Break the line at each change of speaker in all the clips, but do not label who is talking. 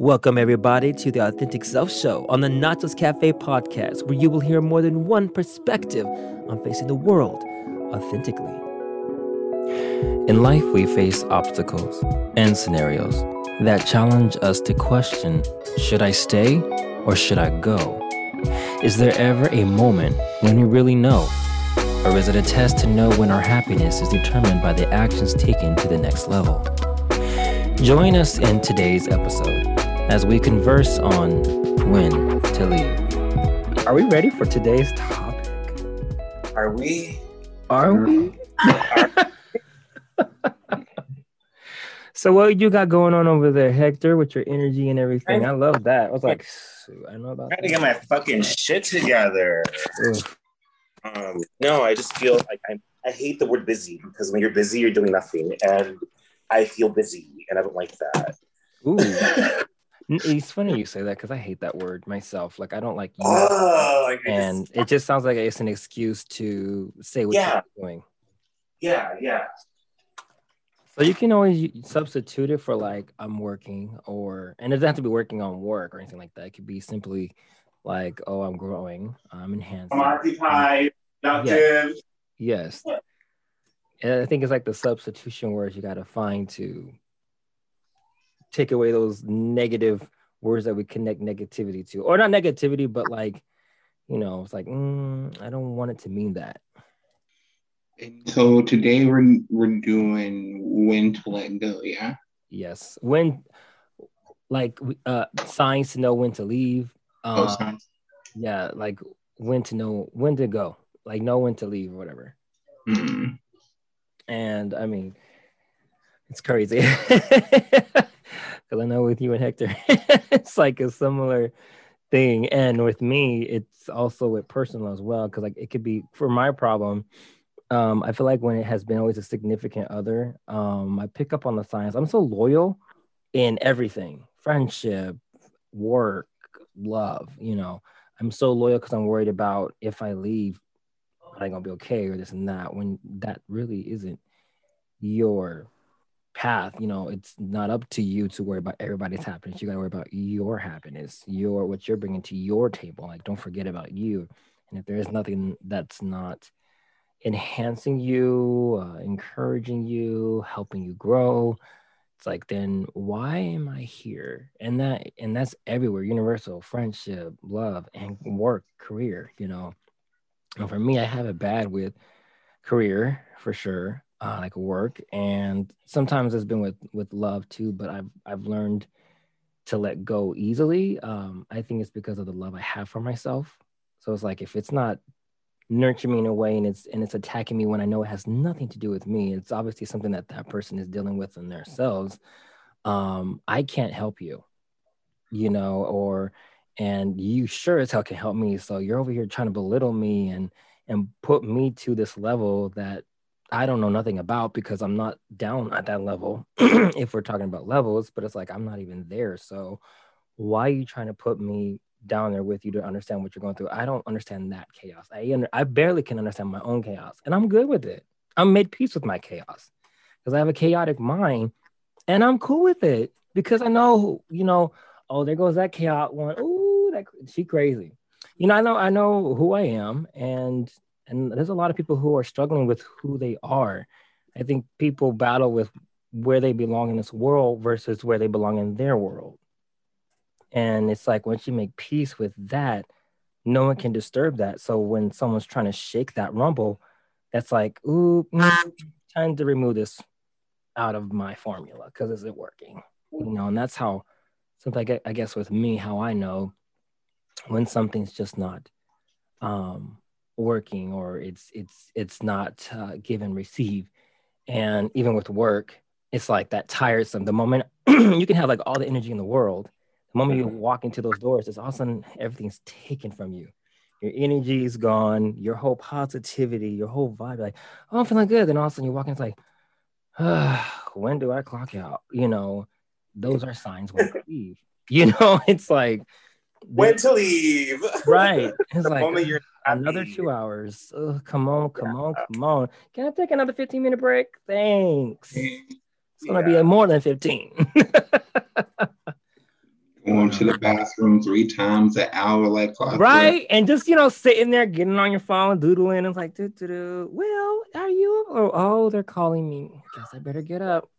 Welcome, everybody, to the Authentic Self Show on the Nachos Cafe podcast, where you will hear more than one perspective on facing the world authentically. In life, we face obstacles and scenarios that challenge us to question should I stay or should I go? Is there ever a moment when we really know? Or is it a test to know when our happiness is determined by the actions taken to the next level? Join us in today's episode as we converse on when to leave. Are we ready for today's topic?
Are we?
Are we? so what you got going on over there, Hector, with your energy and everything? I love that. I was like, I know about I
trying to get my fucking shit together. Um, no, I just feel like I'm, I hate the word busy because when you're busy, you're doing nothing. And I feel busy and I don't like that.
Ooh. It's funny you say that because I hate that word myself. Like I don't like you,
Oh,
and
just-
it just sounds like it's an excuse to say what
Yeah.
you're doing.
yeah, yeah.
So you can always substitute it for like I'm working, or and it doesn't have to be working on work or anything like that. It could be simply like, oh, I'm growing, I'm enhancing.
I'm occupied, productive.
Yes. And I think it's like the substitution words you got to find to take away those negative words that we connect negativity to, or not negativity, but like, you know, it's like, mm, I don't want it to mean that.
And so today we're we're doing when to let go, yeah.
Yes. When, like, uh, signs to know when to leave.
Oh,
Um,
sorry.
yeah, like when to know when to go, like know when to leave or whatever.
Mm.
And I mean, it's crazy. Because I know with you and Hector, it's like a similar thing. And with me, it's also with personal as well. Because like it could be for my problem. Um, I feel like when it has been always a significant other, um, I pick up on the signs. I'm so loyal in everything, friendship, work, love. You know, I'm so loyal because I'm worried about if I leave, am I gonna be okay or this and that? When that really isn't your path. You know, it's not up to you to worry about everybody's happiness. You got to worry about your happiness, your what you're bringing to your table. Like, don't forget about you. And if there is nothing that's not enhancing you, uh, encouraging you, helping you grow, it's like then why am I here? And that and that's everywhere, universal, friendship, love, and work, career. You know, and for me, I have it bad with career for sure uh, like work and sometimes it's been with with love too but i've i've learned to let go easily. Um i think it's because of the love i have for myself. So it's like if it's not nurturing me in a way and it's and it's attacking me when i know it has nothing to do with me it's obviously something that that person is dealing with in themselves um i can't help you you know or and you sure as hell can help me. So you're over here trying to belittle me and and put me to this level that I don't know nothing about because I'm not down at that level if we're talking about levels, but it's like I'm not even there. So why are you trying to put me down there with you to understand what you're going through? I don't understand that chaos. I under, I barely can understand my own chaos, and I'm good with it. I'm made peace with my chaos because I have a chaotic mind, and I'm cool with it because I know, you know, oh, there goes that chaos one. Ooh, that she crazy. You know, I know I know who I am, and and there's a lot of people who are struggling with who they are. I think people battle with where they belong in this world versus where they belong in their world. And it's like once you make peace with that, no one can disturb that. So when someone's trying to shake that rumble, that's like, ooh, mm, time to remove this out of my formula because it's isn't working. You know, and that's how gue- I guess with me, how I know when something's just not um working or it's it's it's not uh, give and receive. And even with work it's like that tiresome. The moment you can have like all the energy in the world the moment you walk into those doors it's all of a sudden everything's taken from you. Your energy is gone your whole positivity your whole vibe like oh i'm feeling good. Then all of a sudden you walk in it's like ah, when do i clock out? You know those are signs when to leave. You know it's like
When to leave?
right it's
the
like
moment you're ah,
another
happy.
two hours. Ugh, come on, come on, come on. Can I take another 15 minute break? Thanks. It's gonna be more than 15.
going to the bathroom three times an hour, like oh,
right, and just you know sitting there getting on your phone, doodling. It's like, doo doo doo. Well, are you? Oh, oh, they're calling me. Guess I better get up.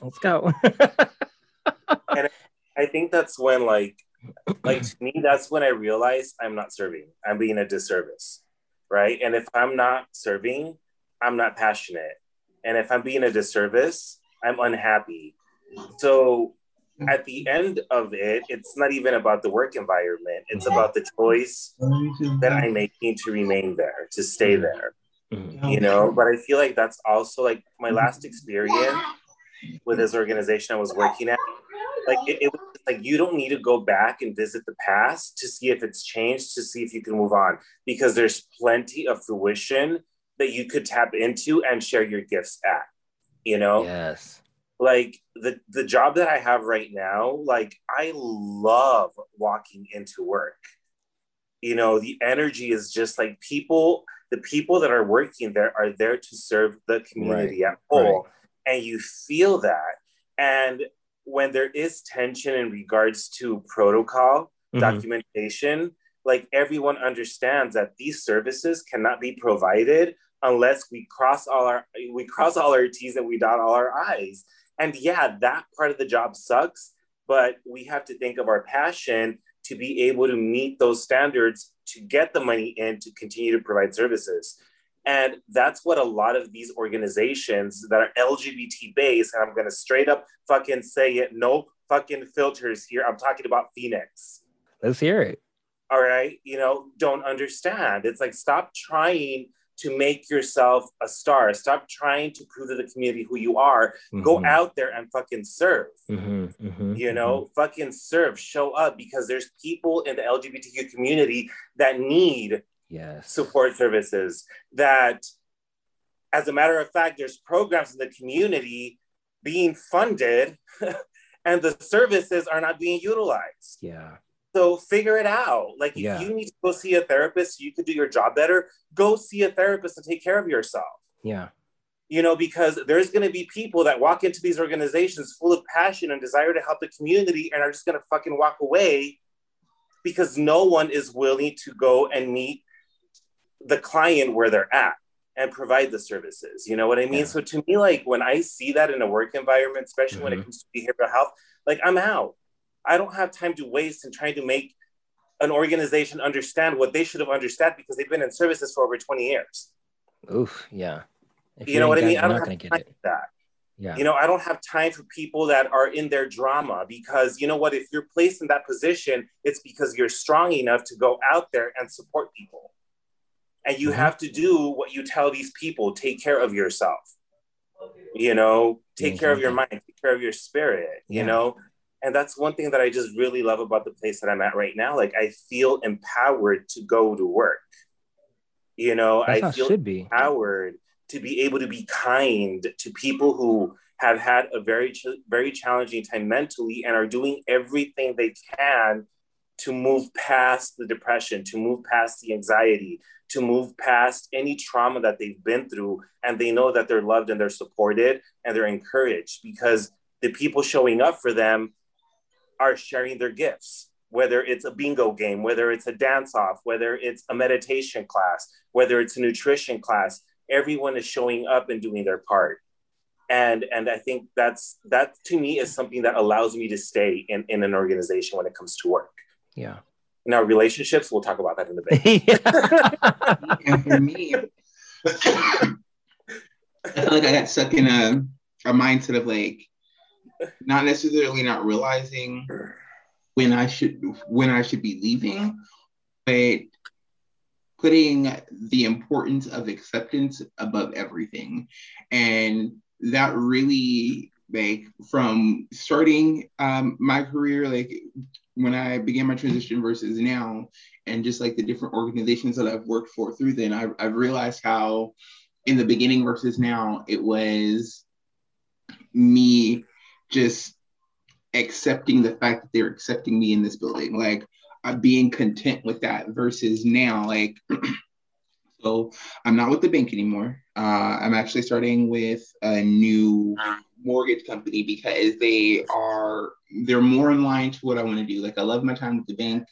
Let's go.
and I think that's when, like, like to me, that's when I realized I'm not serving. I'm being a disservice, right? And if I'm not serving, I'm not passionate. And if I'm being a disservice, I'm unhappy. So at the end of it, it's not even about the work environment. It's about the choice that I'm making to remain there, to stay there. Mm-hmm. You know, but I feel like that's also like my last experience with this organization I was working at. Like it, it was like you don't need to go back and visit the past to see if it's changed, to see if you can move on, because there's plenty of fruition that you could tap into and share your gifts at. You know?
Yes
like the the job that I have right now, like I love walking into work. You know, the energy is just like people, the people that are working there are there to serve the community right. at whole. Right. And you feel that. And when there is tension in regards to protocol, mm-hmm. documentation, like everyone understands that these services cannot be provided unless we cross all our we cross all our T's and we dot all our I's. And yeah, that part of the job sucks, but we have to think of our passion to be able to meet those standards to get the money in to continue to provide services. And that's what a lot of these organizations that are LGBT based, and I'm gonna straight up fucking say it, no fucking filters here. I'm talking about Phoenix.
Let's hear it.
All right. You know, don't understand. It's like stop trying to make yourself a star. Stop trying to prove to the community who you are. Mm-hmm. Go out there and fucking serve. Mm-hmm, mm-hmm, you know, mm-hmm. fucking serve, show up because there's people in the LGBTQ community that need
yes.
support services. That, as a matter of fact, there's programs in the community being funded and the services are not being utilized.
Yeah.
So figure it out. Like if yeah. you need to go see a therapist so you could do your job better, go see a therapist and take care of yourself.
Yeah.
You know, because there's going to be people that walk into these organizations full of passion and desire to help the community and are just going to fucking walk away because no one is willing to go and meet the client where they're at and provide the services. You know what I mean? Yeah. So to me, like when I see that in a work environment, especially mm-hmm. when it mm-hmm. comes to behavioral health, like I'm out. I don't have time to waste in trying to make an organization understand what they should have understood because they've been in services for over 20 years.
Oof, yeah.
If you, you know what I mean? I don't have time for that. Yeah. You know, I don't have time for people that are in their drama because you know what? If you're placed in that position, it's because you're strong enough to go out there and support people. And you mm-hmm. have to do what you tell these people take care of yourself. You know, take care of your mind, take care of your spirit, yeah. you know, and that's one thing that I just really love about the place that I'm at right now. Like I feel empowered to go to work. You know, that's I feel should be. empowered to be able to be kind to people who have had a very very challenging time mentally and are doing everything they can to move past the depression, to move past the anxiety, to move past any trauma that they've been through and they know that they're loved and they're supported and they're encouraged because the people showing up for them are sharing their gifts, whether it's a bingo game, whether it's a dance off, whether it's a meditation class, whether it's a nutrition class. Everyone is showing up and doing their part. And, and I think that's that to me is something that allows me to stay in, in an organization when it comes to work.
Yeah.
Now relationships, we'll talk about that in a bit.
and for me, I feel like I got stuck in a, a mindset of like not necessarily not realizing when I should when I should be leaving, but putting the importance of acceptance above everything. And that really like from starting um, my career, like when I began my transition versus now, and just like the different organizations that I've worked for through then, I, I've realized how in the beginning versus now, it was me just accepting the fact that they're accepting me in this building, like being content with that versus now, like, so I'm not with the bank anymore. Uh, I'm actually starting with a new mortgage company because they are they're more in line to what I want to do. Like I love my time with the bank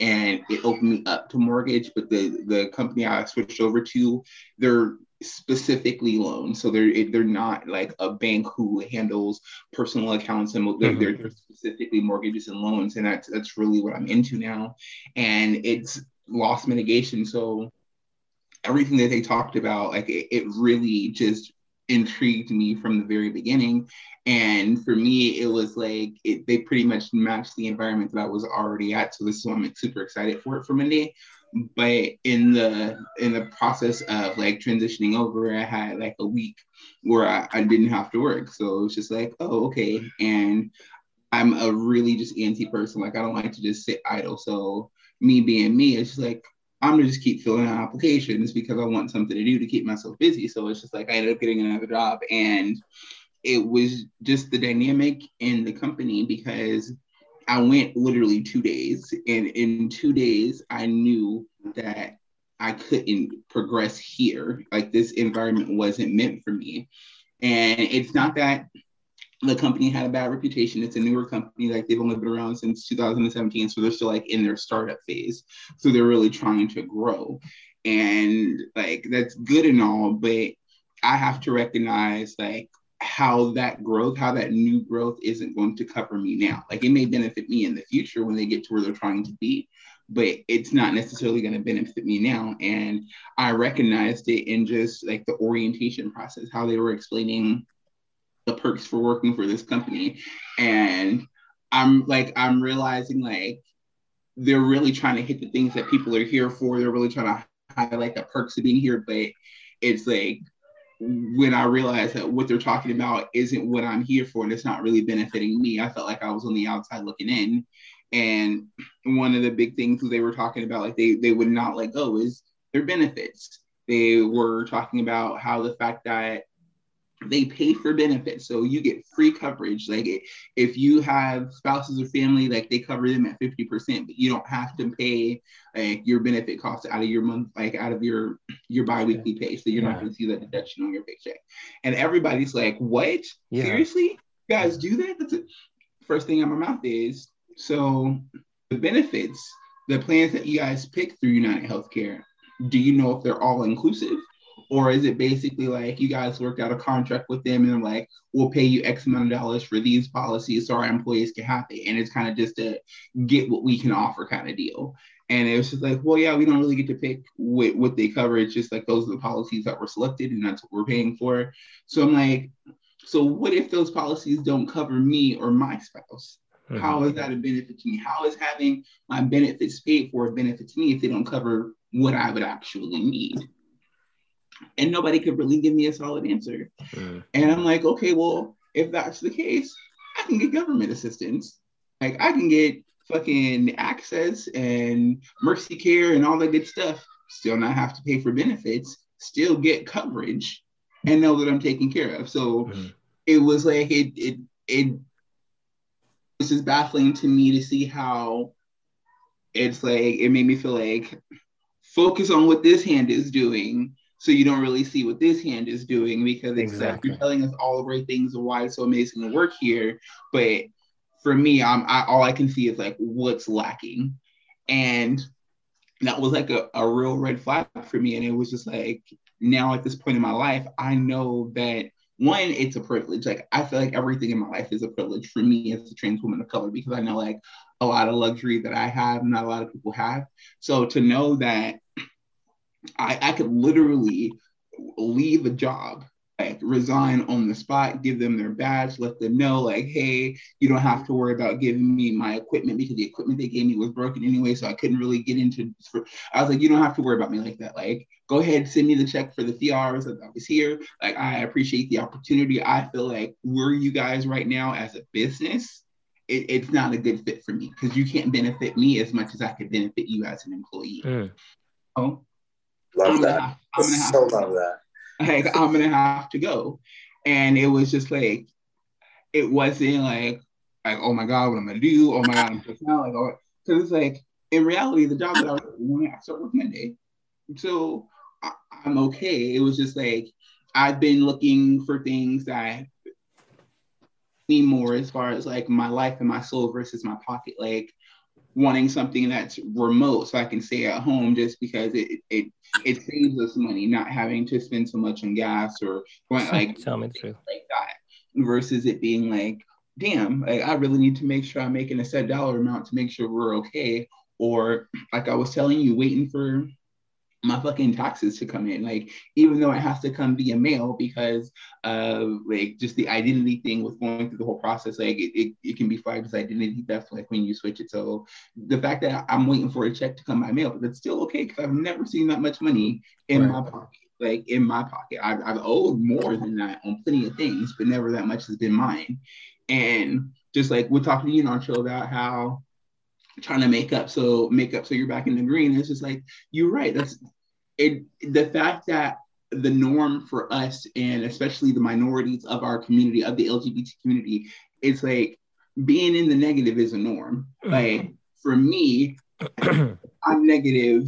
and it opened me up to mortgage, but the the company I switched over to, they're specifically loans. So they're they're not like a bank who handles personal accounts and they're, mm-hmm. they're, they're specifically mortgages and loans, and that's that's really what I'm into now. And it's loss mitigation. So everything that they talked about, like it, it really just intrigued me from the very beginning. And for me, it was like it, they pretty much matched the environment that I was already at. So this is why I'm super excited for it for Monday. But in the in the process of like transitioning over, I had like a week where I, I didn't have to work. So it was just like, oh, okay. And I'm a really just anti person. Like I don't like to just sit idle. So me being me, it's just like I'm gonna just keep filling out applications because I want something to do to keep myself busy. So it's just like I ended up getting another job and it was just the dynamic in the company because I went literally two days and in two days I knew that I couldn't progress here. Like this environment wasn't meant for me. And it's not that the company had a bad reputation. It's a newer company, like they've only been around since 2017, so they're still like in their startup phase. So they're really trying to grow, and like that's good and all, but I have to recognize like how that growth, how that new growth isn't going to cover me now. Like it may benefit me in the future when they get to where they're trying to be, but it's not necessarily going to benefit me now. And I recognized it in just like the orientation process, how they were explaining the perks for working for this company. And I'm like, I'm realizing like they're really trying to hit the things that people are here for. They're really trying to highlight the perks of being here, but it's like when I realized that what they're talking about isn't what I'm here for and it's not really benefiting me, I felt like I was on the outside looking in. And one of the big things they were talking about, like they they would not let go, is their benefits. They were talking about how the fact that they pay for benefits. So you get free coverage. Like if you have spouses or family like they cover them at 50% but you don't have to pay like your benefit costs out of your month like out of your your biweekly pay. So you're yeah. not going to see that deduction on your paycheck. And everybody's like what? Yeah. seriously? You guys do that? That's the first thing out my mouth is so the benefits the plans that you guys pick through united healthcare do you know if they're all inclusive or is it basically like you guys worked out a contract with them and they're like, we'll pay you X amount of dollars for these policies so our employees can have it? And it's kind of just a get what we can offer kind of deal. And it was just like, well, yeah, we don't really get to pick what, what they cover. It's just like those are the policies that were selected and that's what we're paying for. So I'm like, so what if those policies don't cover me or my spouse? Mm-hmm. How is that a benefit to me? How is having my benefits paid for a benefit to me if they don't cover what I would actually need? And nobody could really give me a solid answer. Mm. And I'm like, okay, well, if that's the case, I can get government assistance. Like I can get fucking AHCCCS and mercy care and all that good stuff. Still not have to pay for benefits. Still get coverage, and know that I'm taken care of. So mm. it was like it it it was just baffling to me to see how it's like it made me feel like focus on what this hand is doing so you don't really see what this hand is doing because it's uh, exactly. like you're telling us all the great things and why it's so amazing to work here. But for me i'm I, all i can see is like what's lacking. And that was like a, a real red flag for me. And it was just like now at this point in my life i know that one it's a privilege. Like i feel like everything in my life is a privilege for me as a trans woman of color because i know like a lot of luxury that i have not a lot of people have. So to know that I, I could literally leave a job like resign on the spot, give them their badge, let them know, like, hey, you don't have to worry about giving me my equipment because the equipment they gave me was broken anyway. So I couldn't really get into I was like, you don't have to worry about me like that. Like, go ahead, send me the check for the three hours that I was here. Like, I appreciate the opportunity. I feel like where you guys right now as a business, it, it's not a good fit for me because you can't benefit me as much as I could benefit you as an employee. Mm. Oh,
Love I'm that. Have, I'm gonna so love that.
Like I'm gonna have to go, and it was just like, it wasn't like like oh my god, what I'm gonna do? Oh my god, I'm just now like oh, because it's like in reality, the job that I was doing, I start working Monday, so I, I'm okay. It was just like I've been looking for things that me more as far as like my life and my soul versus my pocket. Like wanting something that's remote so I can stay at home just because it it it saves us money, not having to spend so much on gas or going like
tell me the truth
like that versus it being like, damn, like I really need to make sure I'm making a set dollar amount to make sure we're okay. Or like I was telling you, waiting for my fucking taxes to come in. Like, even though it has to come via mail because of like just the identity thing with going through the whole process, like it, it, it can be flagged as identity theft, like when you switch it. So the fact that I'm waiting for a check to come by mail, but that's still okay because I've never seen that much money in right. my pocket. Like in my pocket, I've, I've owed more than that on plenty of things, but never that much has been mine. And just like we're talking to you show about how trying to make up so make up so you're back in the green it's just like you're right that's it the fact that the norm for us and especially the minorities of our community of the lgbt community is like being in the negative is a norm mm-hmm. like for me i'm negative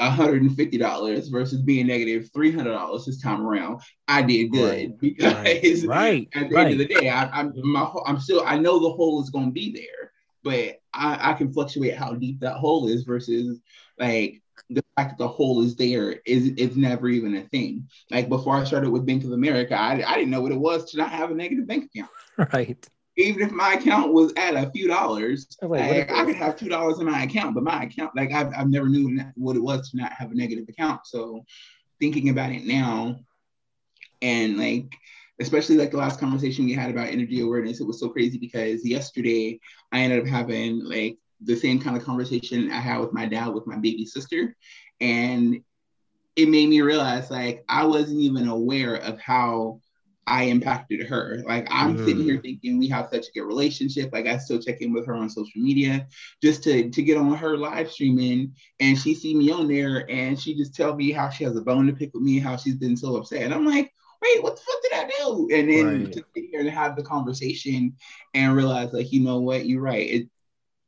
$150 versus being negative $300 this time around, I did good right. because
right.
at the
right.
end of the day, I, am my I'm still I know the hole is going to be there, but I, I can fluctuate how deep that hole is versus like the fact that the hole is there is is never even a thing. Like before I started with Bank of America, I, I didn't know what it was to not have a negative bank account.
Right.
Even if my account was at a few dollars, like, I could have two dollars in my account, but my account, like I've, I've never knew what it was to not have a negative account. So thinking about it now, and like especially like the last conversation we had about energy awareness, it was so crazy because yesterday I ended up having like the same kind of conversation I had with my dad with my baby sister. And it made me realize like I wasn't even aware of how I impacted her. Like I'm mm. sitting here mm. thinking we have such a good relationship. Like I still check in with her on social media just to to get on her live streaming and she see me on there and she just tell me how she has a bone to pick with me, how she's been so upset. And I'm like, wait, what the fuck did I do? And then right. to sit here and have the conversation and realize like, you know what, you're right. It,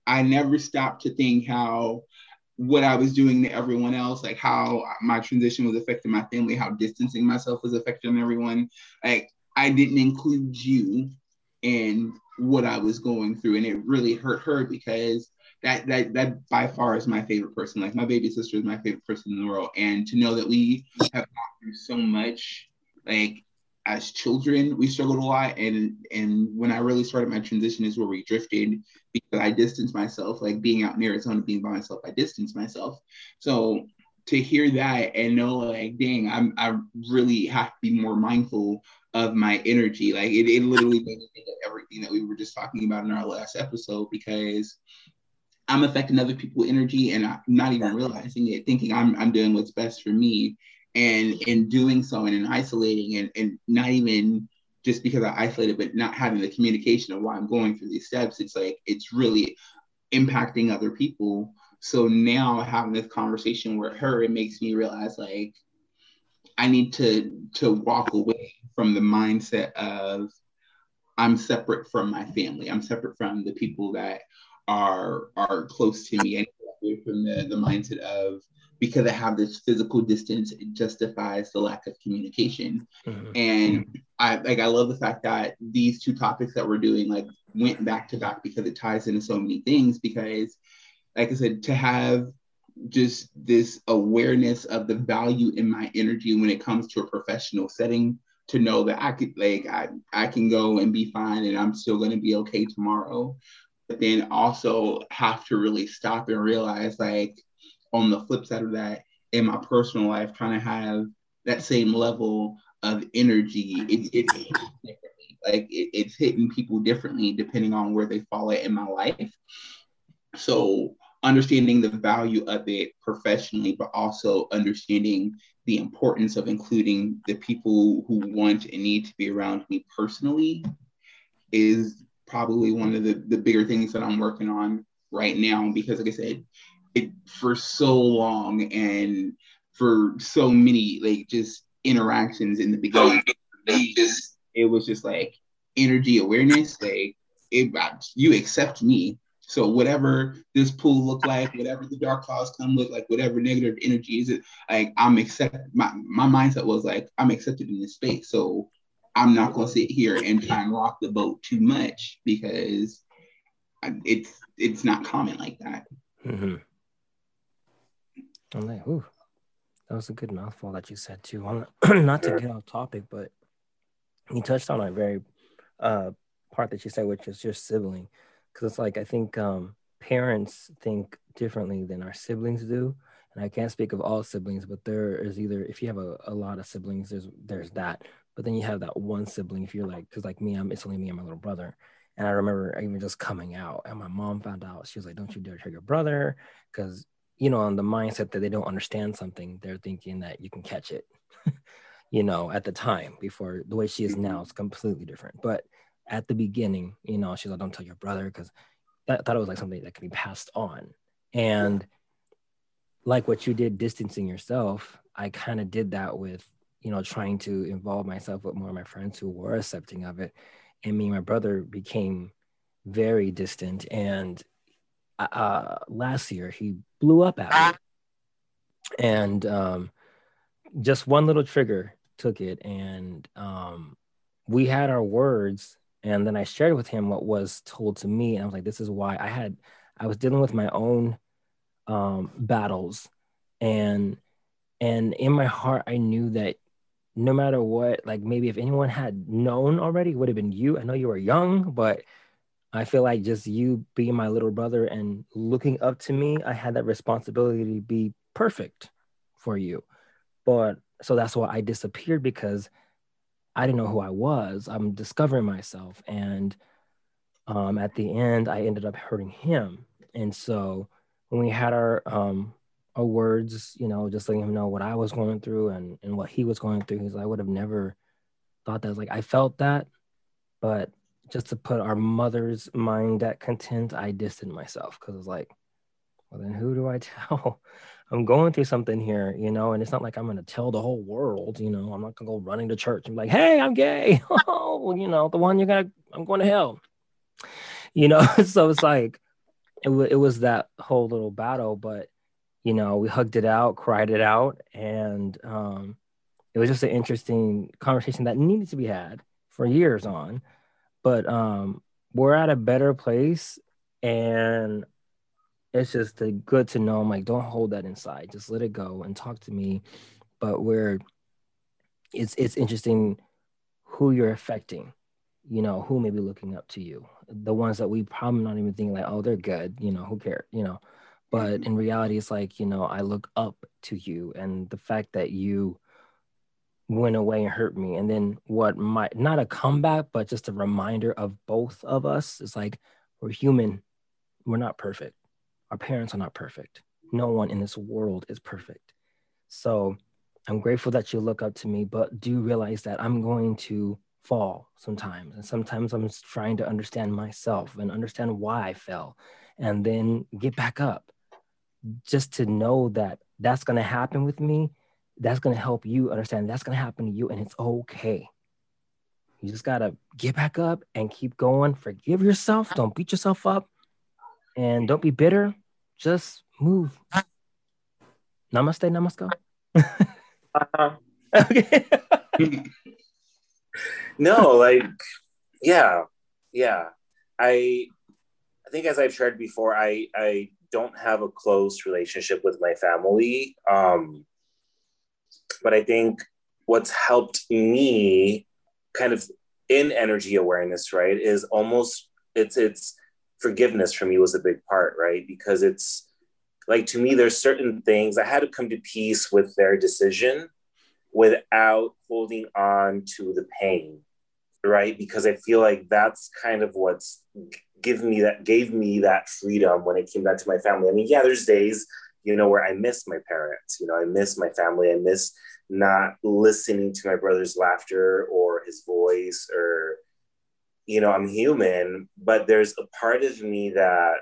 I never stopped to think how what I was doing to everyone else, like how my transition was affecting my family, how distancing myself was affecting everyone. Like I didn't include you in what I was going through, and it really hurt her because that that that by far is my favorite person. Like my baby sister is my favorite person in the world, and to know that we have gone through so much, like as children, we struggled a lot. And and when I really started my transition is where we drifted because I distanced myself, like being out in Arizona, being by myself, I distanced myself. So to hear that and know like, dang, I'm I really have to be more mindful of my energy. Like it, it literally made me think of everything that we were just talking about in our last episode because I'm affecting other people's energy and I'm not even realizing it, thinking I'm I'm doing what's best for me and in doing so and in isolating and, and not even just because I isolated, but not having the communication of why I'm going through these steps, it's like it's really impacting other people. So now having this conversation with her, it makes me realize like I need to to walk away from the mindset of I'm separate from my family. I'm separate from the people that are are close to me and from the, the mindset of because I have this physical distance, it justifies the lack of communication. Mm-hmm. And I like I love the fact that these two topics that we're doing like went back to back because it ties into so many things. Because, like I said, to have just this awareness of the value in my energy when it comes to a professional setting to know that I could like I, I can go and be fine and I'm still gonna be okay tomorrow. But then also have to really stop and realize like on the flip side of that, in my personal life, trying to have that same level of energy, it, it. Like it, it's hitting people differently depending on where they fall at in my life. So understanding the value of it professionally, but also understanding the importance of including the people who want and need to be around me personally is probably one of the, the bigger things that I'm working on right now. Because like I said, it for so long and for so many like just interactions in the beginning. Just it was just like energy awareness. Like it, you accept me. So whatever this pool look like, whatever the dark clouds come look like, whatever negative energy is, it like I'm accept. My my mindset was like I'm accepted in this space. So I'm not gonna sit here and try and rock the boat too much because it's it's not common like that. Mm-hmm.
I'm like, ooh, that was a good mouthful that you said too. not to get off topic, but you touched on a very uh, part that you said, which is your sibling, because it's like I think um, parents think differently than our siblings do, and I can't speak of all siblings, but there is either if you have a, a lot of siblings, there's there's that, but then you have that one sibling if you're like, because like me, I'm it's only me and my little brother, and I remember even just coming out, and my mom found out. She was like, "Don't you dare tell your brother," because you know, on the mindset that they don't understand something, they're thinking that you can catch it. you know, at the time before the way she is now mm-hmm. is completely different. But at the beginning, you know, she's like, "Don't tell your brother," because I thought it was like something that can be passed on. And like what you did, distancing yourself, I kind of did that with, you know, trying to involve myself with more of my friends who were accepting of it and me and my brother became very distant. And uh, uh, last year he blew up at me, and um, just one little trigger took it, and um, we had our words. And then I shared with him what was told to me, and I was like, "This is why I had I was dealing with my own um, battles, and and in my heart I knew that no matter what, like maybe if anyone had known already, would have been you. I know you were young, but I feel like just you being my little brother and looking up to me, I had that responsibility to be perfect for you. But so that's why I disappeared because I didn't know who I was. I'm discovering myself. And um, at the end, I ended up hurting him. And so when we had our um, a words, you know, just letting him know what I was going through and, and what he was going through. He's like, I would have never thought that. like, I felt that, but just to put our mother's mind at content, I distanced myself because it's like, well, then who do I tell? I'm going through something here, you know, and it's not like I'm going to tell the whole world, you know, I'm not going to go running to church and be like, hey, I'm gay. oh, you know, the one you're going to, I'm going to hell, you know? so it's like, it, w- it was that whole little battle, but you know, we hugged it out, cried it out, and um, it was just an interesting conversation that needed to be had for years on. But um, we're at a better place, and it's just good to know. I'm like, don't hold that inside. Just let it go and talk to me. But we're it's it's interesting who you're affecting. You know, who may be looking up to you. The ones that we probably not even think like, oh, they're good. You know, who cares? You know but in reality it's like you know i look up to you and the fact that you went away and hurt me. And then what might not a comeback but just a reminder of both of us is like we're human. We're not perfect. Our parents are not perfect. No one in this world is perfect. So i'm grateful that you look up to me but do realize that i'm going to fall sometimes. And sometimes i'm trying to understand myself and understand why i fell and then get back up. Just to know that that's going to happen with me, that's going to help you understand that's going to happen to you and it's okay. You just got to get back up and keep going. Forgive yourself. Don't beat yourself up and don't be bitter. Just move. Namaste, namaskar. uh-huh.
okay. no, like, yeah, yeah. I, I think as I've shared before, I, I don't have a close relationship with my family. Um, but I think what's helped me kind of in energy awareness, right, is almost it's it's forgiveness for me was a big part, right? Because it's like to me, there's certain things I had to come to peace with their decision without holding on to the pain, right? Because I feel like that's kind of what's given me that gave me that freedom when it came back to my family. I mean, yeah, there's days, you know, where I miss my parents, you know, I miss my family, I miss not listening to my brother's laughter or his voice or you know, I'm human, but there's a part of me that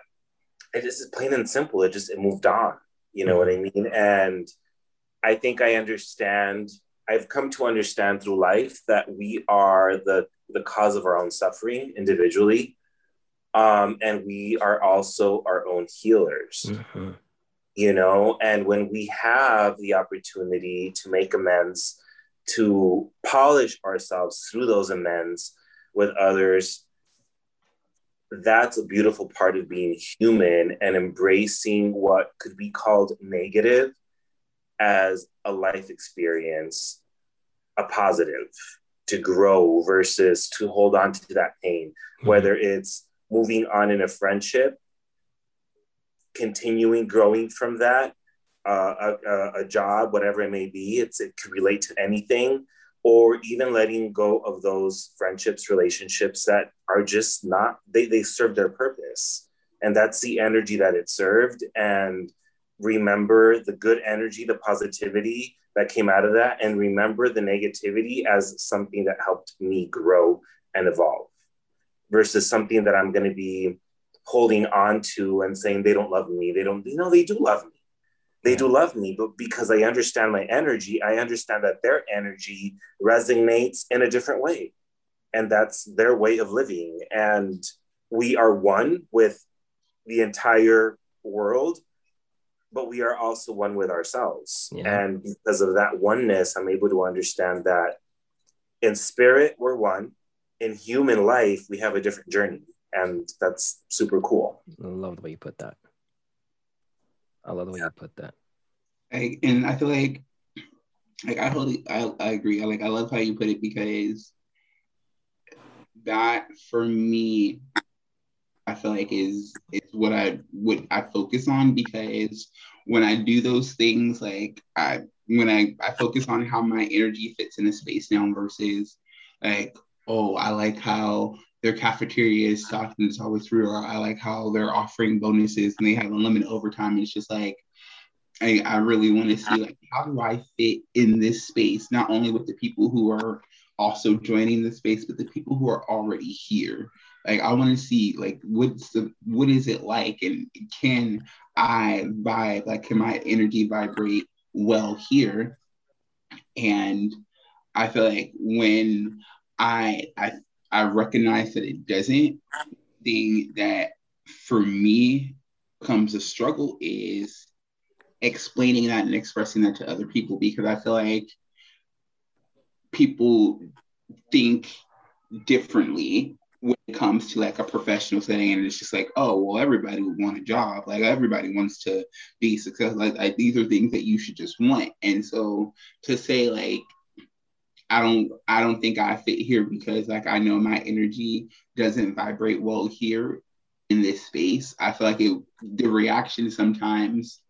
it just is plain and simple. It just it moved on. You know mm-hmm. what I mean? And I think I understand. I've come to understand through life that we are the the cause of our own suffering individually um, and we are also our own healers mm-hmm. You know and when we have the opportunity to make amends to polish ourselves through those amends with others that's a beautiful part of being human and embracing what could be called negative as a life experience, a positive to grow versus to hold on to that pain, mm-hmm. whether it's moving on in a friendship, continuing growing from that, uh, a, a, job, whatever it may be. It's it could relate to anything, or even letting go of those friendships, relationships that are just not they they serve their purpose, and that's the energy that it served. And remember the good energy, the positivity that came out of that, and remember the negativity as something that helped me grow and evolve, versus something that I'm going to be holding on to and saying they don't love me. They don't. You know, they do love me they do love me but because i understand my energy i understand that their energy resonates in a different way and that's their way of living and we are one with the entire world but we are also one with ourselves yeah. and because of that oneness i'm able to understand that in spirit we're one in human life we have a different journey and that's super cool
i love the way you put that I love the way yeah. you put that.
I, and I feel like, like I totally, I, I agree. I like, I love how you put it because that for me, I feel like is is what I what I focus on because when I do those things, like I when I I focus on how my energy fits in a space now versus like oh I like how their cafeteria is stocked and it's always free, or I like how they're offering bonuses and they have unlimited overtime. It's just like I, I really want to see like how do I fit in this space, not only with the people who are also joining the space, but the people who are already here. Like I want to see like what's the what is it like and can I vibe like can my energy vibrate well here? And I feel like when I I I recognize that it doesn't. The that for me comes a struggle is explaining that and expressing that to other people because I feel like people think differently when it comes to like a professional setting and it's just like oh well everybody would want a job like everybody wants to be successful like these are things that you should just want and so to say like I don't I don't think I fit here because like I know my energy doesn't vibrate well here in this space. I feel like it the reaction sometimes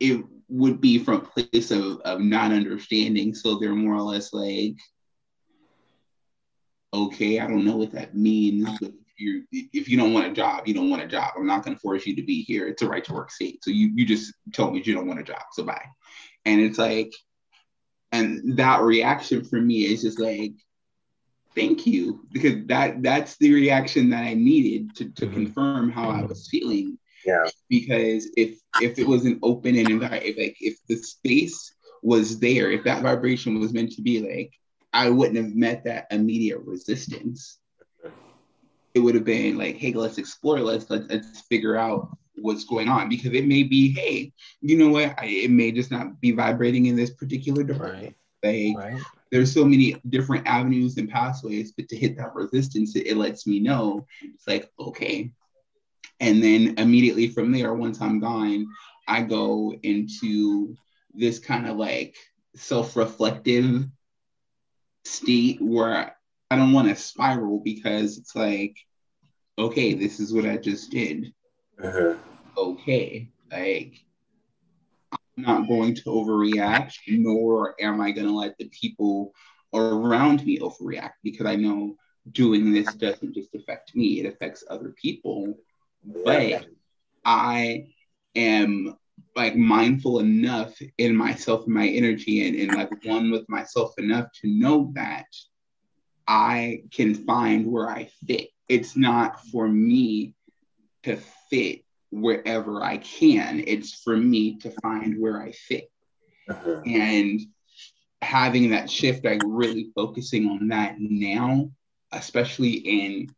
it would be from a place of, of not understanding. So they're more or less like, okay, I don't know what that means, but if you if you don't want a job, you don't want a job. I'm not gonna force you to be here. It's a right to work state. So you you just told me you don't want a job. So bye. And it's like and that reaction for me is just like thank you. Because that that's the reaction that i needed to, to mm-hmm. confirm how i was feeling.
Yeah.
Because if if it was an open and if, like if the space was there if that vibration was meant to be like i wouldn't have met that immediate resistance. It would have been like hey let's explore. Let's let's, let's figure out what's going on because it may be, hey, you know what? I, it may just not be vibrating in this particular department. Right. Like, right. there's so many different avenues and pathways, but to hit that resistance, it, it lets me know it's like, okay. And then immediately from there, once I'm gone, I go into this kind of like self reflective state where I don't want to spiral because it's like, okay, this is what I just did uh-huh. okay. Like, I'm not going to overreact, nor am I going to let the people around me overreact because I know doing this doesn't just affect me, it affects other people. But I am like mindful enough in myself and my energy and, and like one with myself enough to know that I can find where I fit. It's not for me to fit wherever I can. It's for me to find where I fit. Uh-huh. And having that shift, like really focusing on that now, especially in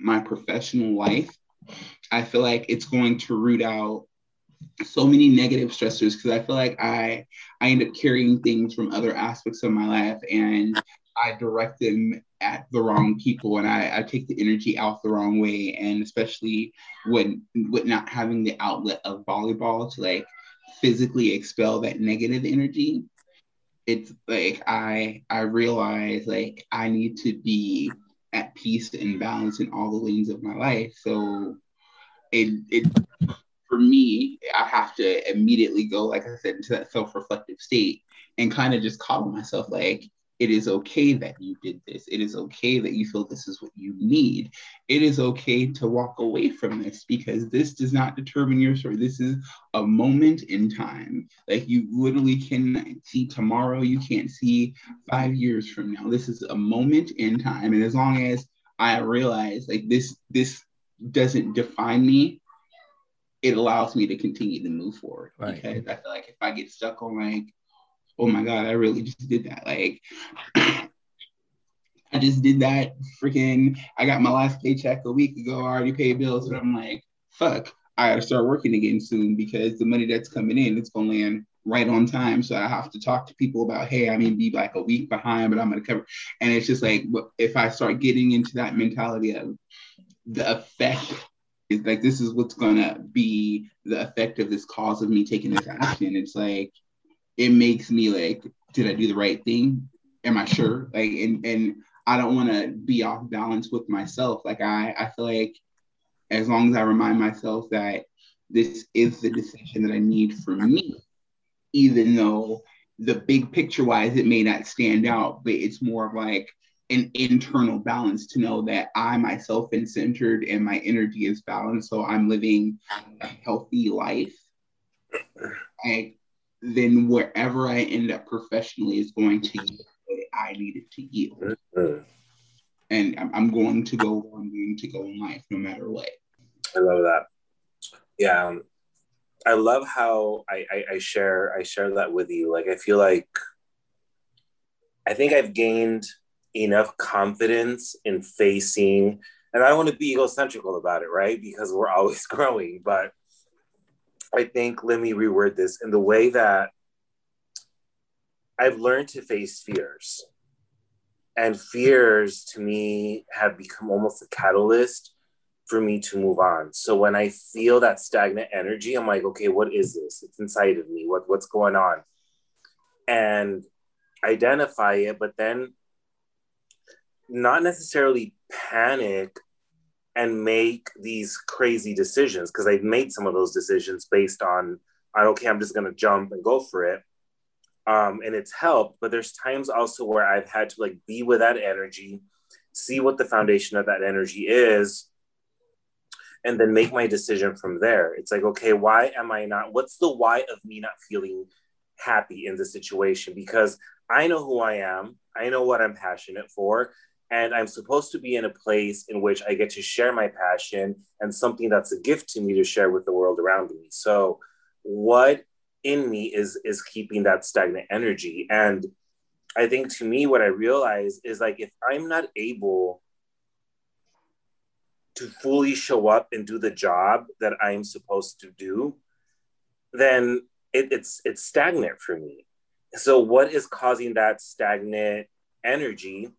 my professional life, I feel like it's going to root out so many negative stressors because I feel like I I end up carrying things from other aspects of my life and I direct them at the wrong people and I, I take the energy out the wrong way and especially when with not having the outlet of volleyball to like physically expel that negative energy it's like I I realize like I need to be at peace and balance in all the lanes of my life. So it it for me, I have to immediately go, like I said, into that self-reflective state and kind of just call myself like, it is okay that you did this. It is okay that you feel this is what you need. It is okay to walk away from this because this does not determine your story. This is a moment in time. Like you literally can see tomorrow, you can't see five years from now. This is a moment in time. And as long as I realize like this, this doesn't define me, it allows me to continue to move forward. Right. Because I feel like if I get stuck on like, oh my God, I really just did that. Like I just did that freaking I got my last paycheck a week ago, I already paid bills, but I'm like, fuck, I gotta start working again soon because the money that's coming in, it's gonna land right on time. So I have to talk to people about, hey, I mean, be like a week behind, but I'm gonna cover. And it's just like, if I start getting into that mentality of the effect it's like this is what's gonna be the effect of this cause of me taking this action. It's like it makes me like, did I do the right thing? Am I sure? Like, and and I don't want to be off balance with myself. Like I I feel like as long as I remind myself that this is the decision that I need for me, even though the big picture wise it may not stand out, but it's more of like an internal balance to know that I myself am centered and my energy is balanced. So I'm living a healthy life. And then wherever I end up professionally is going to yield what I needed to yield. Mm-hmm. And I'm, I'm, going to go where I'm going to go in life no matter what.
I love that. Yeah. Um, I love how I, I, I share I share that with you. Like I feel like I think I've gained enough confidence in facing and i don't want to be egocentrical about it right because we're always growing but i think let me reword this in the way that i've learned to face fears. And fears to me have become almost a catalyst for me to move on. So when i feel that stagnant energy i'm like okay what is this? It's inside of me. What, what's going on? And identify it but then not necessarily panic and make these crazy decisions because I've made some of those decisions based on, on okay, I'm just gonna jump and go for it. Um, and it's helped, but there's times also where I've had to like be with that energy, see what the foundation of that energy is, and then make my decision from there. It's like, okay, why am I not? What's the why of me not feeling happy in the situation? Because I know who I am, I know what I'm passionate for, and I'm supposed to be in a place in which I get to share my passion and something that's a gift to me to share with the world around me. So, what in me is is keeping that stagnant energy? And I think to me, what I realize is like if I'm not able to fully show up and do the job that I'm supposed to do, then it, it's it's stagnant for me. So, what is causing that stagnant energy?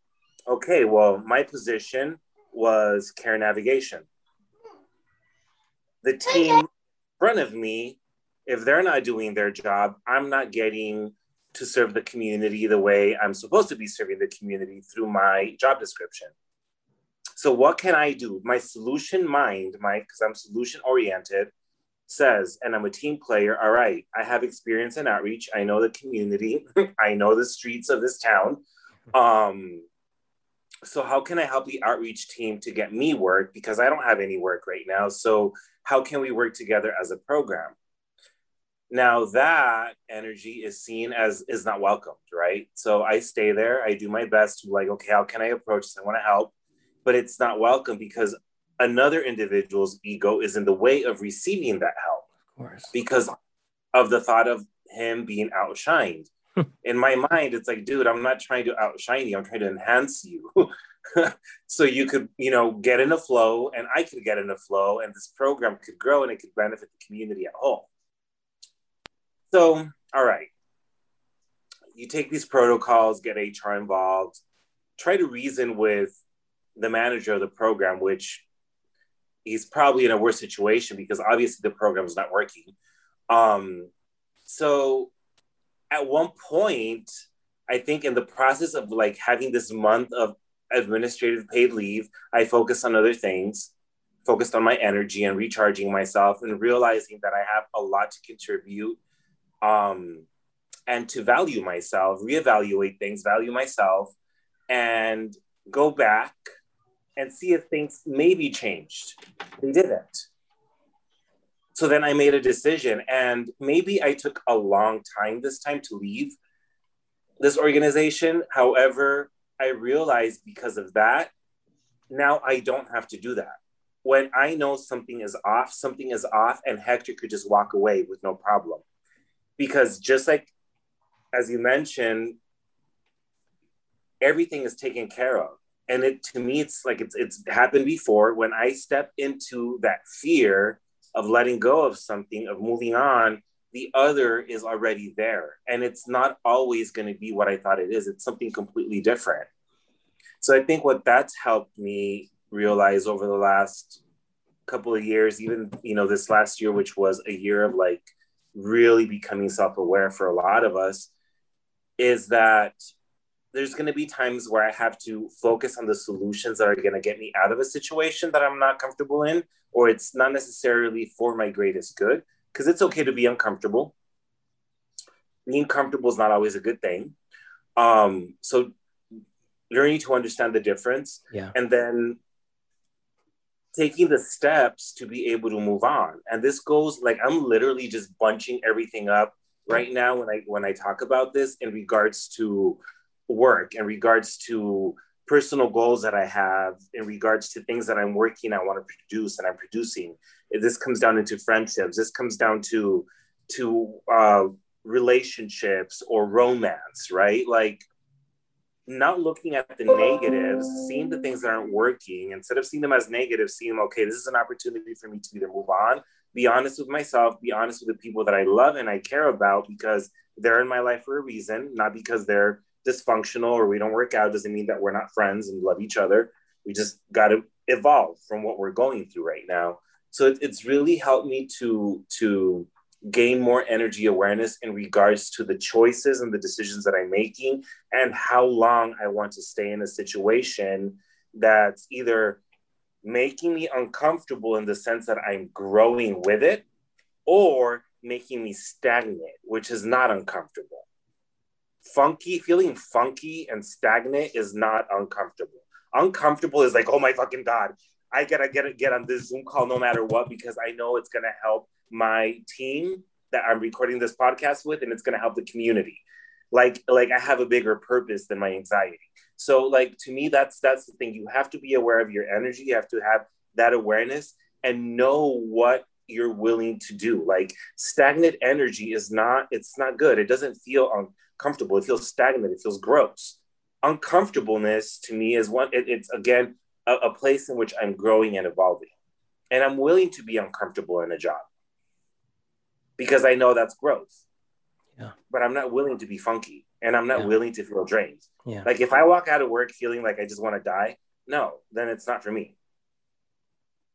Okay, well, my position was care navigation. The team in front of me, if they're not doing their job, I'm not getting to serve the community the way I'm supposed to be serving the community through my job description. So what can I do? My solution mind, my because I'm solution oriented, says, and I'm a team player. All right, I have experience in outreach. I know the community. I know the streets of this town. Um, so how can I help the outreach team to get me work because I don't have any work right now. So how can we work together as a program? Now that energy is seen as is not welcomed, right? So I stay there, I do my best to like, okay, how can I approach this? I want to help, but it's not welcome because another individual's ego is in the way of receiving that help. Of course. Because of the thought of him being outshined in my mind, it's like, dude, I'm not trying to outshine you. I'm trying to enhance you. so you could, you know, get in a flow and I could get in a flow and this program could grow and it could benefit the community at whole. So, all right. You take these protocols, get HR involved, try to reason with the manager of the program, which he's probably in a worse situation because obviously the program is not working. Um, so at one point, I think in the process of like having this month of administrative paid leave, I focused on other things, focused on my energy and recharging myself and realizing that I have a lot to contribute um, and to value myself, reevaluate things, value myself, and go back and see if things maybe changed. They didn't. So then I made a decision, and maybe I took a long time this time to leave this organization. However, I realized because of that, now I don't have to do that. When I know something is off, something is off, and Hector could just walk away with no problem. Because just like, as you mentioned, everything is taken care of and it to me it's like it's it's happened before when i step into that fear of letting go of something of moving on the other is already there. And it's not always going to be what i thought it is. It's something completely different. So i think what that's helped me realize over the last couple of years even you know this last year which was a year of like really becoming self-aware for a lot of us is that there's going to be times where I have to focus on the solutions that are going to get me out of a situation that I'm not comfortable in, or it's not necessarily for my greatest good, because it's okay to be uncomfortable. Being comfortable is not always a good thing. Um, so learning to understand the difference
yeah.
and then taking the steps to be able to move on. And this goes like I'm literally just bunching everything up right now when I when I talk about this in regards to work in regards to personal goals that I have, in regards to things that I'm working, I want to produce and I'm producing. This comes down into friendships. This comes down to to uh, relationships or romance, right? Like not looking at the negatives, seeing the things that aren't working, instead of seeing them as negative, seeing them, okay, this is an opportunity for me to either move on, be honest with myself, be honest with the people that I love and I care about because they're in my life for a reason, not because they're dysfunctional or we don't work out doesn't mean that we're not friends and love each other. We just got to evolve from what we're going through right now. So it, it's really helped me to to gain more energy awareness in regards to the choices and the decisions that I'm making and how long I want to stay in a situation that's either making me uncomfortable in the sense that I'm growing with it or making me stagnant, which is not uncomfortable funky, feeling funky and stagnant is not uncomfortable. Uncomfortable is like, oh my fucking God, I gotta get get on this Zoom call no matter what because I know it's gonna help my team that I'm recording this podcast with, and it's gonna help the community. Like, like I have a bigger purpose than my anxiety. So, like to me, that's that's the thing. You have to be aware of your energy. You have to have that awareness and know what you're willing to do. Like stagnant energy is not. It's not good. It doesn't feel on comfortable. It feels stagnant. It feels gross. Uncomfortableness to me is one. It, it's again a, a place in which I'm growing and evolving, and I'm willing to be uncomfortable in a job because I know that's growth.
Yeah.
But I'm not willing to be funky, and I'm not yeah. willing to feel drained.
Yeah.
Like if I walk out of work feeling like I just want to die, no, then it's not for me.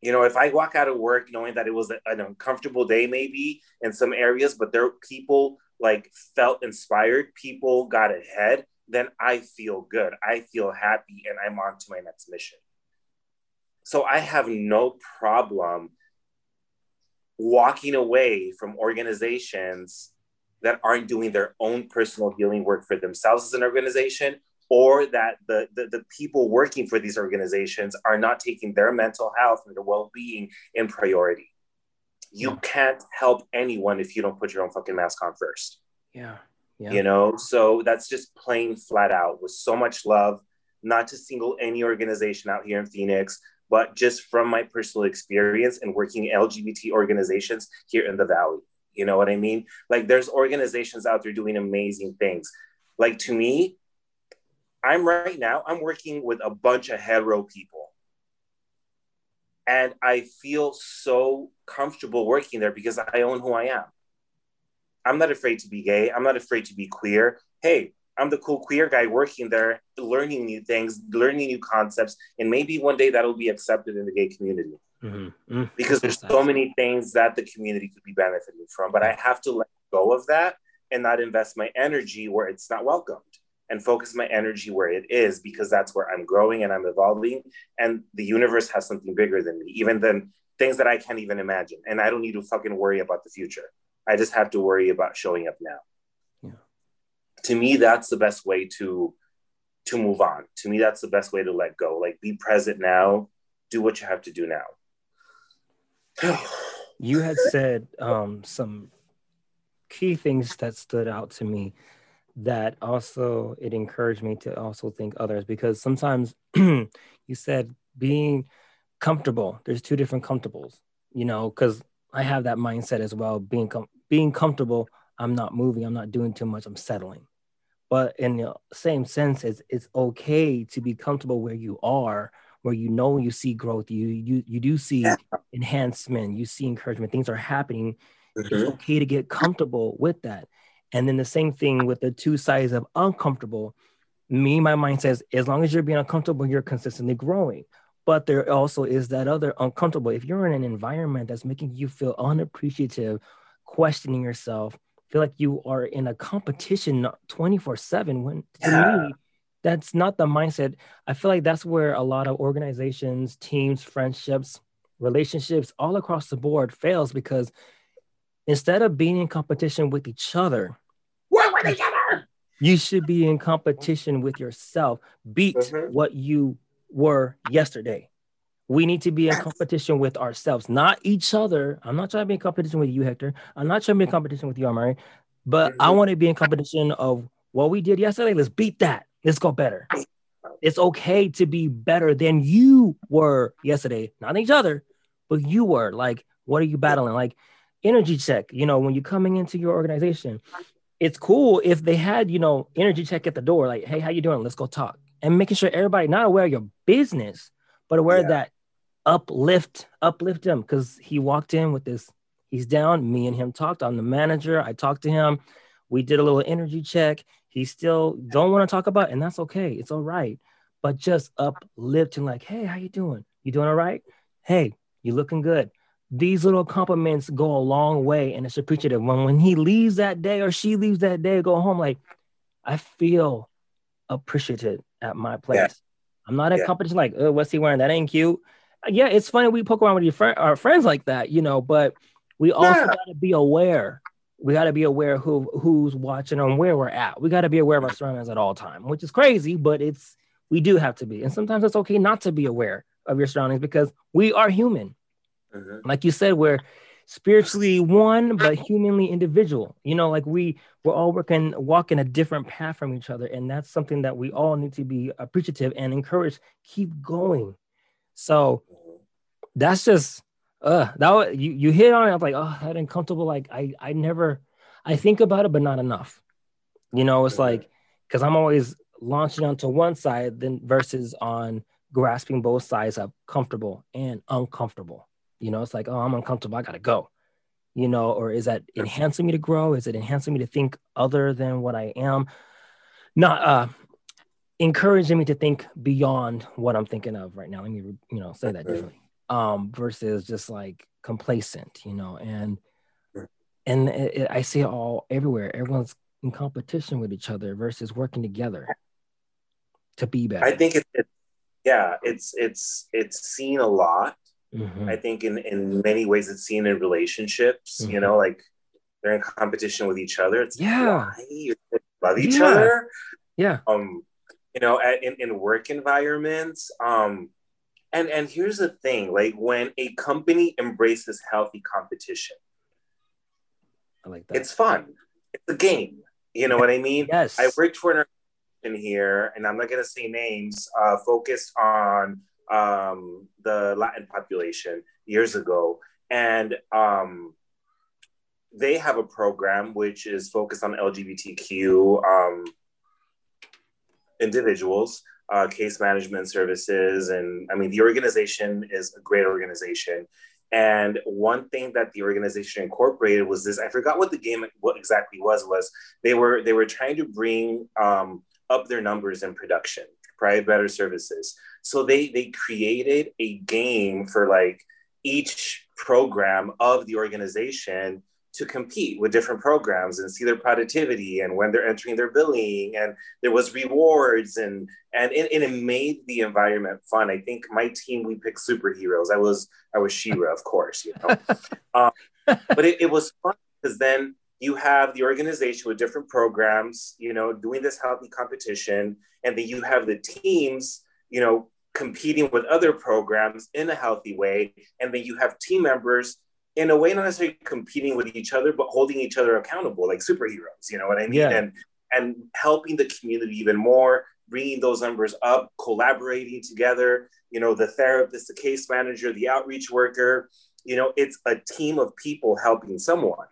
You know, if I walk out of work knowing that it was an uncomfortable day, maybe in some areas, but there are people like felt inspired, people got ahead, then I feel good. I feel happy and I'm on to my next mission. So I have no problem walking away from organizations that aren't doing their own personal healing work for themselves as an organization or that the, the, the, people working for these organizations are not taking their mental health and their well-being in priority you can't help anyone if you don't put your own fucking mask on first.
Yeah. Yeah.
You know, so that's just plain flat out with so much love, not to single any organization out here in Phoenix, but just from my personal experience and working LGBT organizations here in the Valley. You know what I mean? Like there's organizations out there doing amazing things. Like to me, I'm right now, I'm working with a bunch of hetero people and I feel so comfortable working there because I own who I am. I'm not afraid to be gay. I'm not afraid to be queer. Hey, I'm the cool queer guy working there, learning new things, learning new concepts, and maybe one day that'll be accepted in the gay community. Mm-hmm. Mm-hmm. Because there's so many things that the community could be benefiting from, but I have to let go of that and not invest my energy where it's not welcomed and focus my energy where it is because that's where I'm growing and I'm evolving and the universe has something bigger than me, even than things that I can't even imagine. And I don't need to fucking worry about the future. I just have to worry about showing up now. Yeah. To me, that's the best way to to move on. To me, that's the best way to let go. Like be present now, do what you have to do now.
you had said um, some key things that stood out to me that also it encouraged me to also think others because sometimes you said being comfortable there's two different comfortables you know because i have that mindset as well being com- being comfortable i'm not moving i'm not doing too much i'm settling. But in the same sense it's, it's okay to be comfortable where you are where you know you see growth you you you do see enhancement you see encouragement things are happening. Mm-hmm. it's okay to get comfortable with that and then the same thing with the two sides of uncomfortable. Me my mind says as long as you're being uncomfortable you're consistently growing. But there also is that other uncomfortable. If you're in an environment that's making you feel unappreciative questioning yourself feel like you are in a competition 24 7 when to yeah. me that's not the mindset. I feel like that's where a lot of organizations teams friendships relationships all across the board fails because instead of being in competition with each other work with each other you should be in competition with yourself beat mm-hmm. what you were yesterday we need to be in competition with ourselves, not each other. I'm not trying to be in competition with you, Hector. I'm not trying to be in competition with you, Amari. But I mm-hmm. want to be in competition of what we did yesterday. Let's beat that. Let's go better. It's okay to be better than you were yesterday. Not each other, but you were. Like, what are you battling? Like, energy check. You know, when you're coming into your organization, it's cool if they had, you know, energy check at the door. Like, hey, how you doing? Let's go talk. And making sure everybody not aware of your business, but aware yeah. that uplift uplift him because he walked in with this he's down me and him talked i'm the manager i talked to him we did a little energy check he still don't want to talk about it, and that's okay it's all right but just uplift him like hey how you doing you doing all right hey you looking good these little compliments go a long way and it's appreciative when when he leaves that day or she leaves that day go home like i feel appreciated at my place yeah. i'm not a yeah. competition like oh, what's he wearing that ain't cute yeah, it's funny we poke around with your friend, our friends like that, you know, but we also yeah. got to be aware. We got to be aware who who's watching and where we're at. We got to be aware of our surroundings at all time, which is crazy, but it's we do have to be. And sometimes it's okay not to be aware of your surroundings because we are human. Mm-hmm. Like you said, we're spiritually one but humanly individual you know like we we're all working walking a different path from each other and that's something that we all need to be appreciative and encourage keep going so that's just uh that you you hit on it. I'm like, oh, that uncomfortable. Like I I never I think about it, but not enough. You know, it's like because I'm always launching onto one side then versus on grasping both sides of comfortable and uncomfortable. You know, it's like, oh, I'm uncomfortable, I gotta go. You know, or is that enhancing me to grow? Is it enhancing me to think other than what I am? Not uh encouraging me to think beyond what I'm thinking of right now. Let me, you know, say that differently. Um, versus just like complacent, you know, and and it, it, I see it all everywhere. Everyone's in competition with each other versus working together to be better.
I think it's it, yeah, it's it's it's seen a lot. Mm-hmm. I think in in many ways it's seen in relationships. Mm-hmm. You know, like they're in competition with each other. It's
yeah,
love each yeah. other.
Yeah.
Um, you know, at, in, in work environments. Um, and and here's the thing: like when a company embraces healthy competition,
I like that.
It's fun. It's a game. You know what I mean?
Yes.
I worked for an organization here, and I'm not gonna say names. Uh, focused on um, the Latin population years ago, and um, they have a program which is focused on LGBTQ um, individuals, uh, case management services. And I mean, the organization is a great organization. And one thing that the organization incorporated was this. I forgot what the game what exactly was. Was they were they were trying to bring um, up their numbers in production, provide better services. So they they created a game for like each program of the organization to compete with different programs and see their productivity and when they're entering their billing and there was rewards and and it, and it made the environment fun. I think my team we picked superheroes. I was i was She-Ra of course you know. Um, but it, it was fun because then you have the organization with different programs you know doing this healthy competition and then you have the teams you know competing with other programs in a healthy way and then you have team members in a way not necessarily competing with each other but holding each other accountable like superheroes you know what i mean yeah. and and helping the community even more bringing those numbers up collaborating together you know the therapist the case manager the outreach worker you know it's a team of people helping someone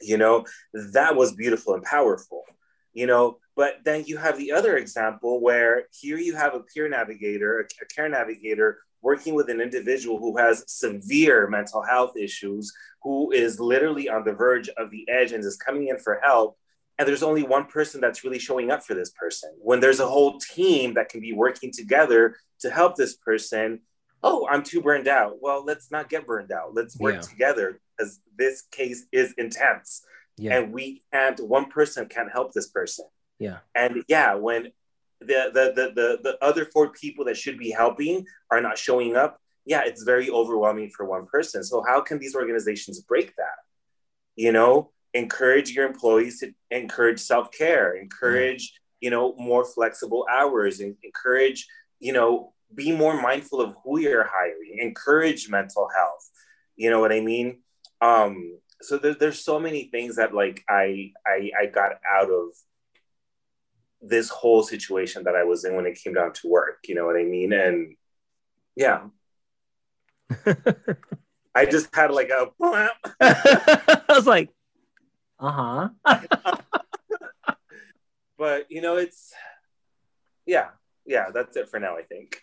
you know that was beautiful and powerful you know but then you have the other example where here you have a peer navigator a care navigator working with an individual who has severe mental health issues, who is literally on the verge of the edge and is coming in for help. And there's only one person that's really showing up for this person. When there's a whole team that can be working together to help this person, oh, I'm too burned out. Well, let's not get burned out. Let's work yeah. together because this case is intense. Yeah. And we can't, one person can't help this person.
Yeah.
And yeah, when the, the the the the other four people that should be helping are not showing up yeah it's very overwhelming for one person so how can these organizations break that you know encourage your employees to encourage self-care encourage you know more flexible hours and encourage you know be more mindful of who you're hiring encourage mental health you know what i mean um so there, there's so many things that like I, I i got out of this whole situation that I was in when it came down to work. You know what I mean? And yeah. I just had like a.
I was like, uh huh.
but you know, it's yeah, yeah. That's it for now. I think.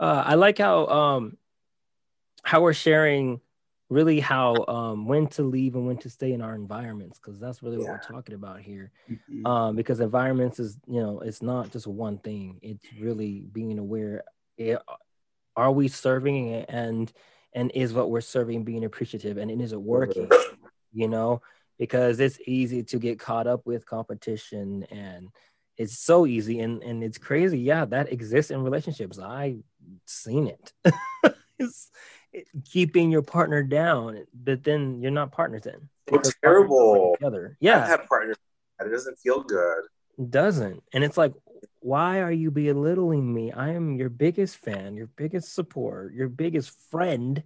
uh, I like how um how we're sharing really how um, when to leave and when to stay in our environments because that's really what yeah. we're talking about here mm-hmm. um, because environments is you know it's not just one thing it's really being aware it, eh, are we serving and and is what we're serving being appreciative and is it working you know because it's easy to get caught up with competition and it's so easy and and it's crazy yeah that exists in relationships i seen it it's keeping your partner down, but then you're not partners then.
It's terrible.
Together. Yeah.
I've had partners. It doesn't feel good.
Doesn't. And it's like, why are you belittling me? I am your biggest fan, your biggest support, your biggest friend,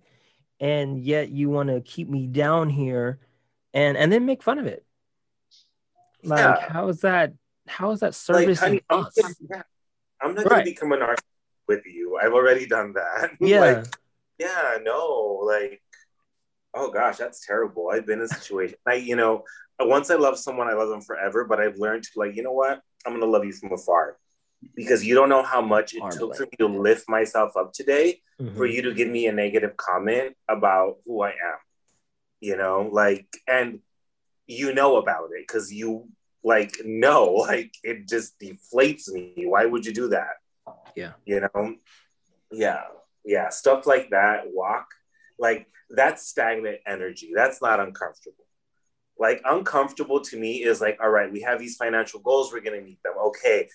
and yet you want to keep me down here and and then make fun of it. Like, yeah. how is that how is that service like,
I'm, yeah. I'm not right. gonna become an artist with you. I've already done that.
Yeah.
like, yeah, no, like, oh gosh, that's terrible. I've been in a situation. I, you know, once I love someone, I love them forever. But I've learned to like, you know what? I'm gonna love you from afar because you don't know how much it took for me to lift myself up today mm-hmm. for you to give me a negative comment about who I am. You know, like, and you know about it because you like know, like it just deflates me. Why would you do that?
Yeah.
You know? Yeah yeah, stuff like that, walk, like that's stagnant energy. That's not uncomfortable. Like uncomfortable to me is like, all right, we have these financial goals, we're gonna meet them. Okay.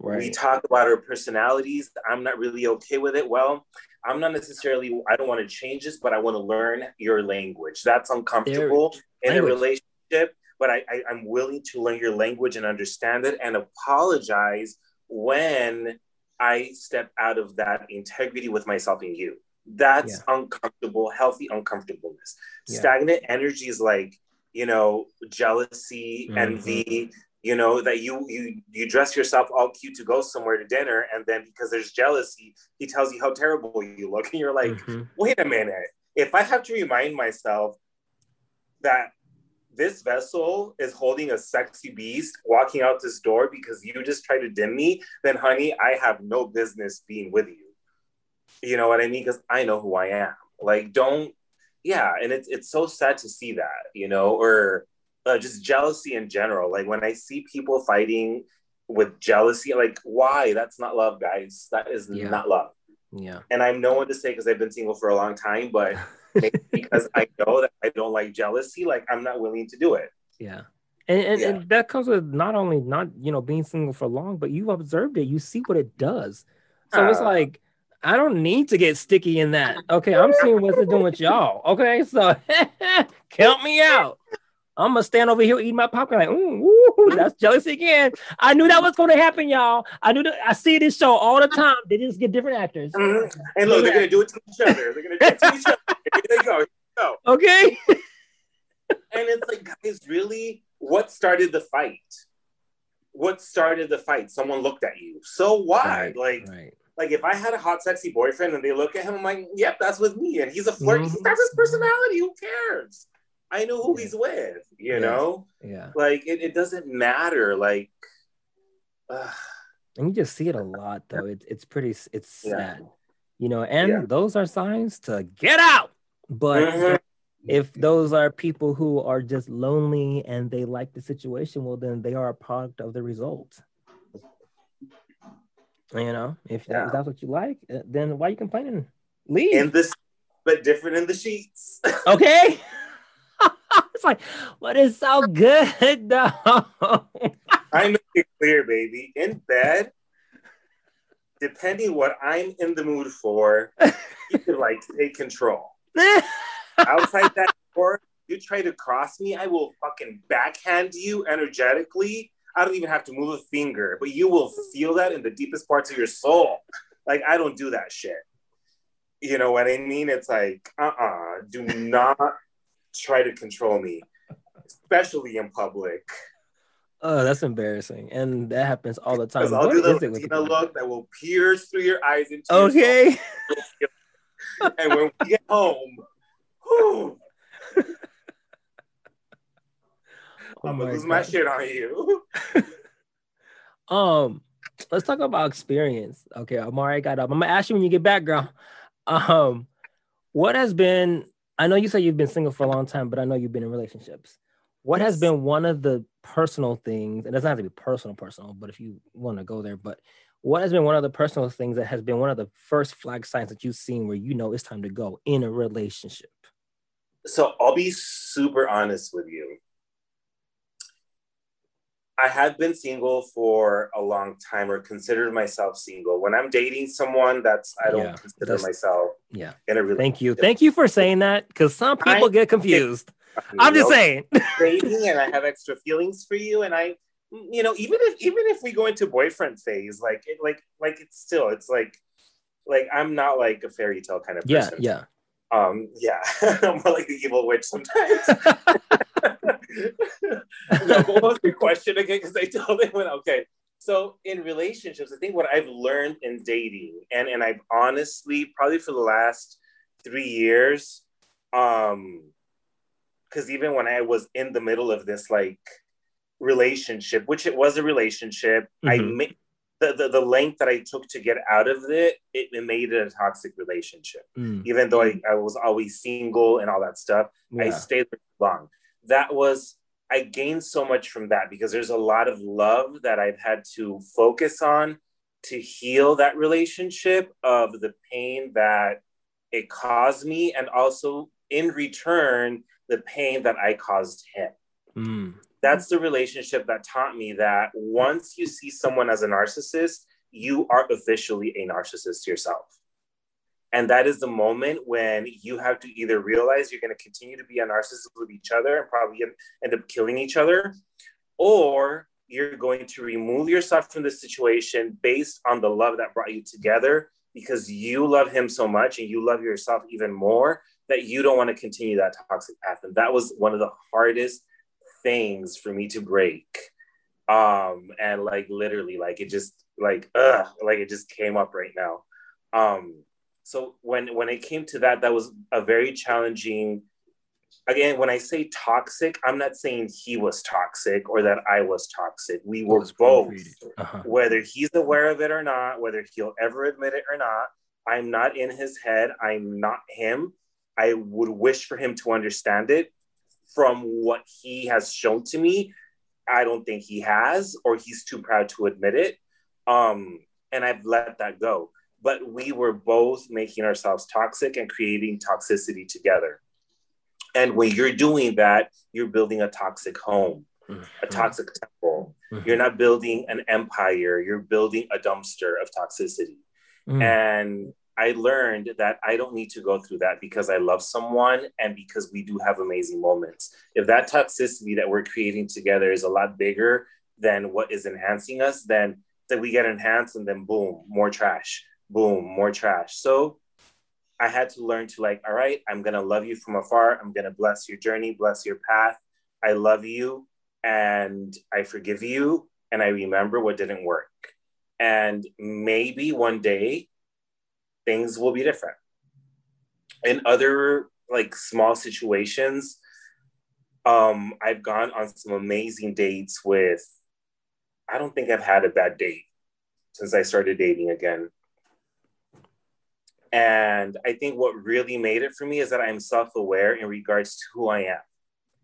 Right. We talk about our personalities. I'm not really okay with it. Well, I'm not necessarily, I don't want to change this, but I want to learn your language. That's uncomfortable there, in language. a relationship, but I, I, I'm willing to learn your language and understand it and apologize when I step out of that integrity with myself and you. That's yeah. uncomfortable, healthy uncomfortableness. Yeah. Stagnant energy is like, you know, jealousy, mm-hmm. envy, you know, that you you you dress yourself all cute to go somewhere to dinner, and then because there's jealousy, he tells you how terrible you look. And you're like, mm-hmm. wait a minute. If I have to remind myself that this vessel is holding a sexy beast walking out this door because you just tried to dim me, then honey, I have no business being with you. You know what I mean? Because I know who I am. Like, don't, yeah. And it's it's so sad to see that, you know, or uh, just jealousy in general. Like when I see people fighting with jealousy, like why? That's not love, guys. That is yeah. not love.
Yeah.
And I'm no one to say because I've been single for a long time, but because I know that I don't like jealousy, like I'm not willing to do it.
Yeah. And, and, yeah. and, that comes with not only not you know being single for long, but you've observed it. You see what it does. So uh, it's like I don't need to get sticky in that. Okay, I'm seeing what's it doing with y'all. Okay, so count me out. I'm gonna stand over here eating my popcorn like, ooh, that's jealousy again. I knew that was gonna happen, y'all. I knew that. I see this show all the time. They just get different actors.
Mm-hmm. And look, they're gonna do it to each other. They're gonna do it to each other. Here they go. Here they go.
Okay.
and it's like, guys, really, what started the fight? What started the fight? Someone looked at you. So why? Right, like, right. like if I had a hot, sexy boyfriend and they look at him, I'm like, yep, that's with me. And he's a flirt. Mm-hmm. That's his personality. Who cares? I know who yeah. he's with, you know?
Yeah.
Like it, it doesn't matter. Like
uh, and you just see it a lot though. It's it's pretty it's sad. You know, and yeah. those are signs to get out. But mm-hmm. if those are people who are just lonely and they like the situation, well then they are a product of the result. You know, if, if that's what you like, uh, then why are you complaining? Leave.
In this, but different in the sheets.
okay. It's like, what is so good though?
I make it clear, baby. In bed, depending what I'm in the mood for, you can like take control. Outside that door, you try to cross me, I will fucking backhand you energetically. I don't even have to move a finger, but you will feel that in the deepest parts of your soul. Like I don't do that shit. You know what I mean? It's like, uh-uh, do not try to control me, especially in public.
Oh, that's embarrassing, and that happens all the time.
I'll what do the Latina look that will pierce through your eyes into
okay.
and when we get home, whew, oh I'm gonna lose God. my shit on you.
um, let's talk about experience. Okay, Amari got up. I'm gonna ask you when you get back, girl. Um, what has been I know you say you've been single for a long time, but I know you've been in relationships. What yes. has been one of the personal things, and it doesn't have to be personal, personal, but if you want to go there, but what has been one of the personal things that has been one of the first flag signs that you've seen where you know it's time to go in a relationship?
So I'll be super honest with you. I have been single for a long time or considered myself single. When I'm dating someone, that's I don't yeah, consider myself
yeah. in a relationship. Thank you. Thank you for saying that because some people I, get confused. I'm just saying.
dating and I have extra feelings for you. And I, you know, even if even if we go into boyfriend phase, like it like like it's still it's like like I'm not like a fairy tale kind of
person. Yeah, yeah.
Um, yeah, I'm more like the evil witch sometimes. no, what was your question again? Because I told him when okay. So in relationships, I think what I've learned in dating, and and I've honestly probably for the last three years, um, because even when I was in the middle of this like relationship, which it was a relationship, mm-hmm. I made the, the, the length that I took to get out of it, it, it made it a toxic relationship. Mm. Even though I, I was always single and all that stuff, yeah. I stayed long that was I gained so much from that because there's a lot of love that I've had to focus on to heal that relationship of the pain that it caused me and also in return the pain that I caused him. Mm. That's the relationship that taught me that once you see someone as a narcissist, you are officially a narcissist yourself. And that is the moment when you have to either realize you're going to continue to be a narcissist with each other and probably end up killing each other, or you're going to remove yourself from the situation based on the love that brought you together because you love him so much and you love yourself even more that you don't want to continue that toxic path. And that was one of the hardest things for me to break. Um, and like literally, like it just like ugh, like it just came up right now. Um, so when when it came to that that was a very challenging again when i say toxic i'm not saying he was toxic or that i was toxic we were both uh-huh. whether he's aware of it or not whether he'll ever admit it or not I'm not in his head. I'm not him. I would wish for him to understand it from what he has shown to me. I don't think he has, or he's too proud to admit it. Um, and I've let that go. But we were both making ourselves toxic and creating toxicity together. And when you're doing that, you're building a toxic home, mm-hmm. a toxic temple. Mm-hmm. You're not building an empire, you're building a dumpster of toxicity. Mm-hmm. And I learned that I don't need to go through that because I love someone and because we do have amazing moments. If that toxicity that we're creating together is a lot bigger than what is enhancing us, then then we get enhanced and then boom, more trash, boom, more trash. So I had to learn to like, all right, I'm gonna love you from afar. I'm gonna bless your journey, bless your path. I love you and I forgive you and I remember what didn't work. And maybe one day things will be different. In other like small situations, um, I've gone on some amazing dates with, I don't think I've had a bad date since I started dating again. And I think what really made it for me is that I'm self aware in regards to who I am.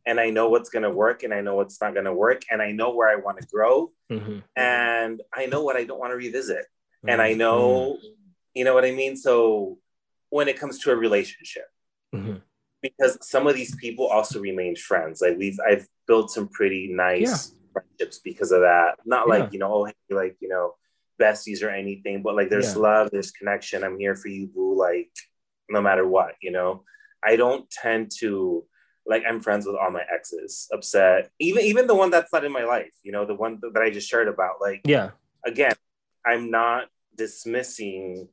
And I know what's going to work and I know what's not going to work. And I know where I want to grow. Mm-hmm. And I know what I don't want to revisit. Mm-hmm. And I know mm-hmm. You know what I mean? So when it comes to a relationship, mm-hmm. because some of these people also remain friends. Like we've, I've built some pretty nice yeah. friendships because of that. Not yeah. like you know, oh, hey, like you know, besties or anything, but like there's yeah. love, there's connection. I'm here for you, boo. Like no matter what, you know. I don't tend to like I'm friends with all my exes, upset, even even the one that's not in my life, you know, the one that I just shared about. Like,
yeah,
again, I'm not dismissing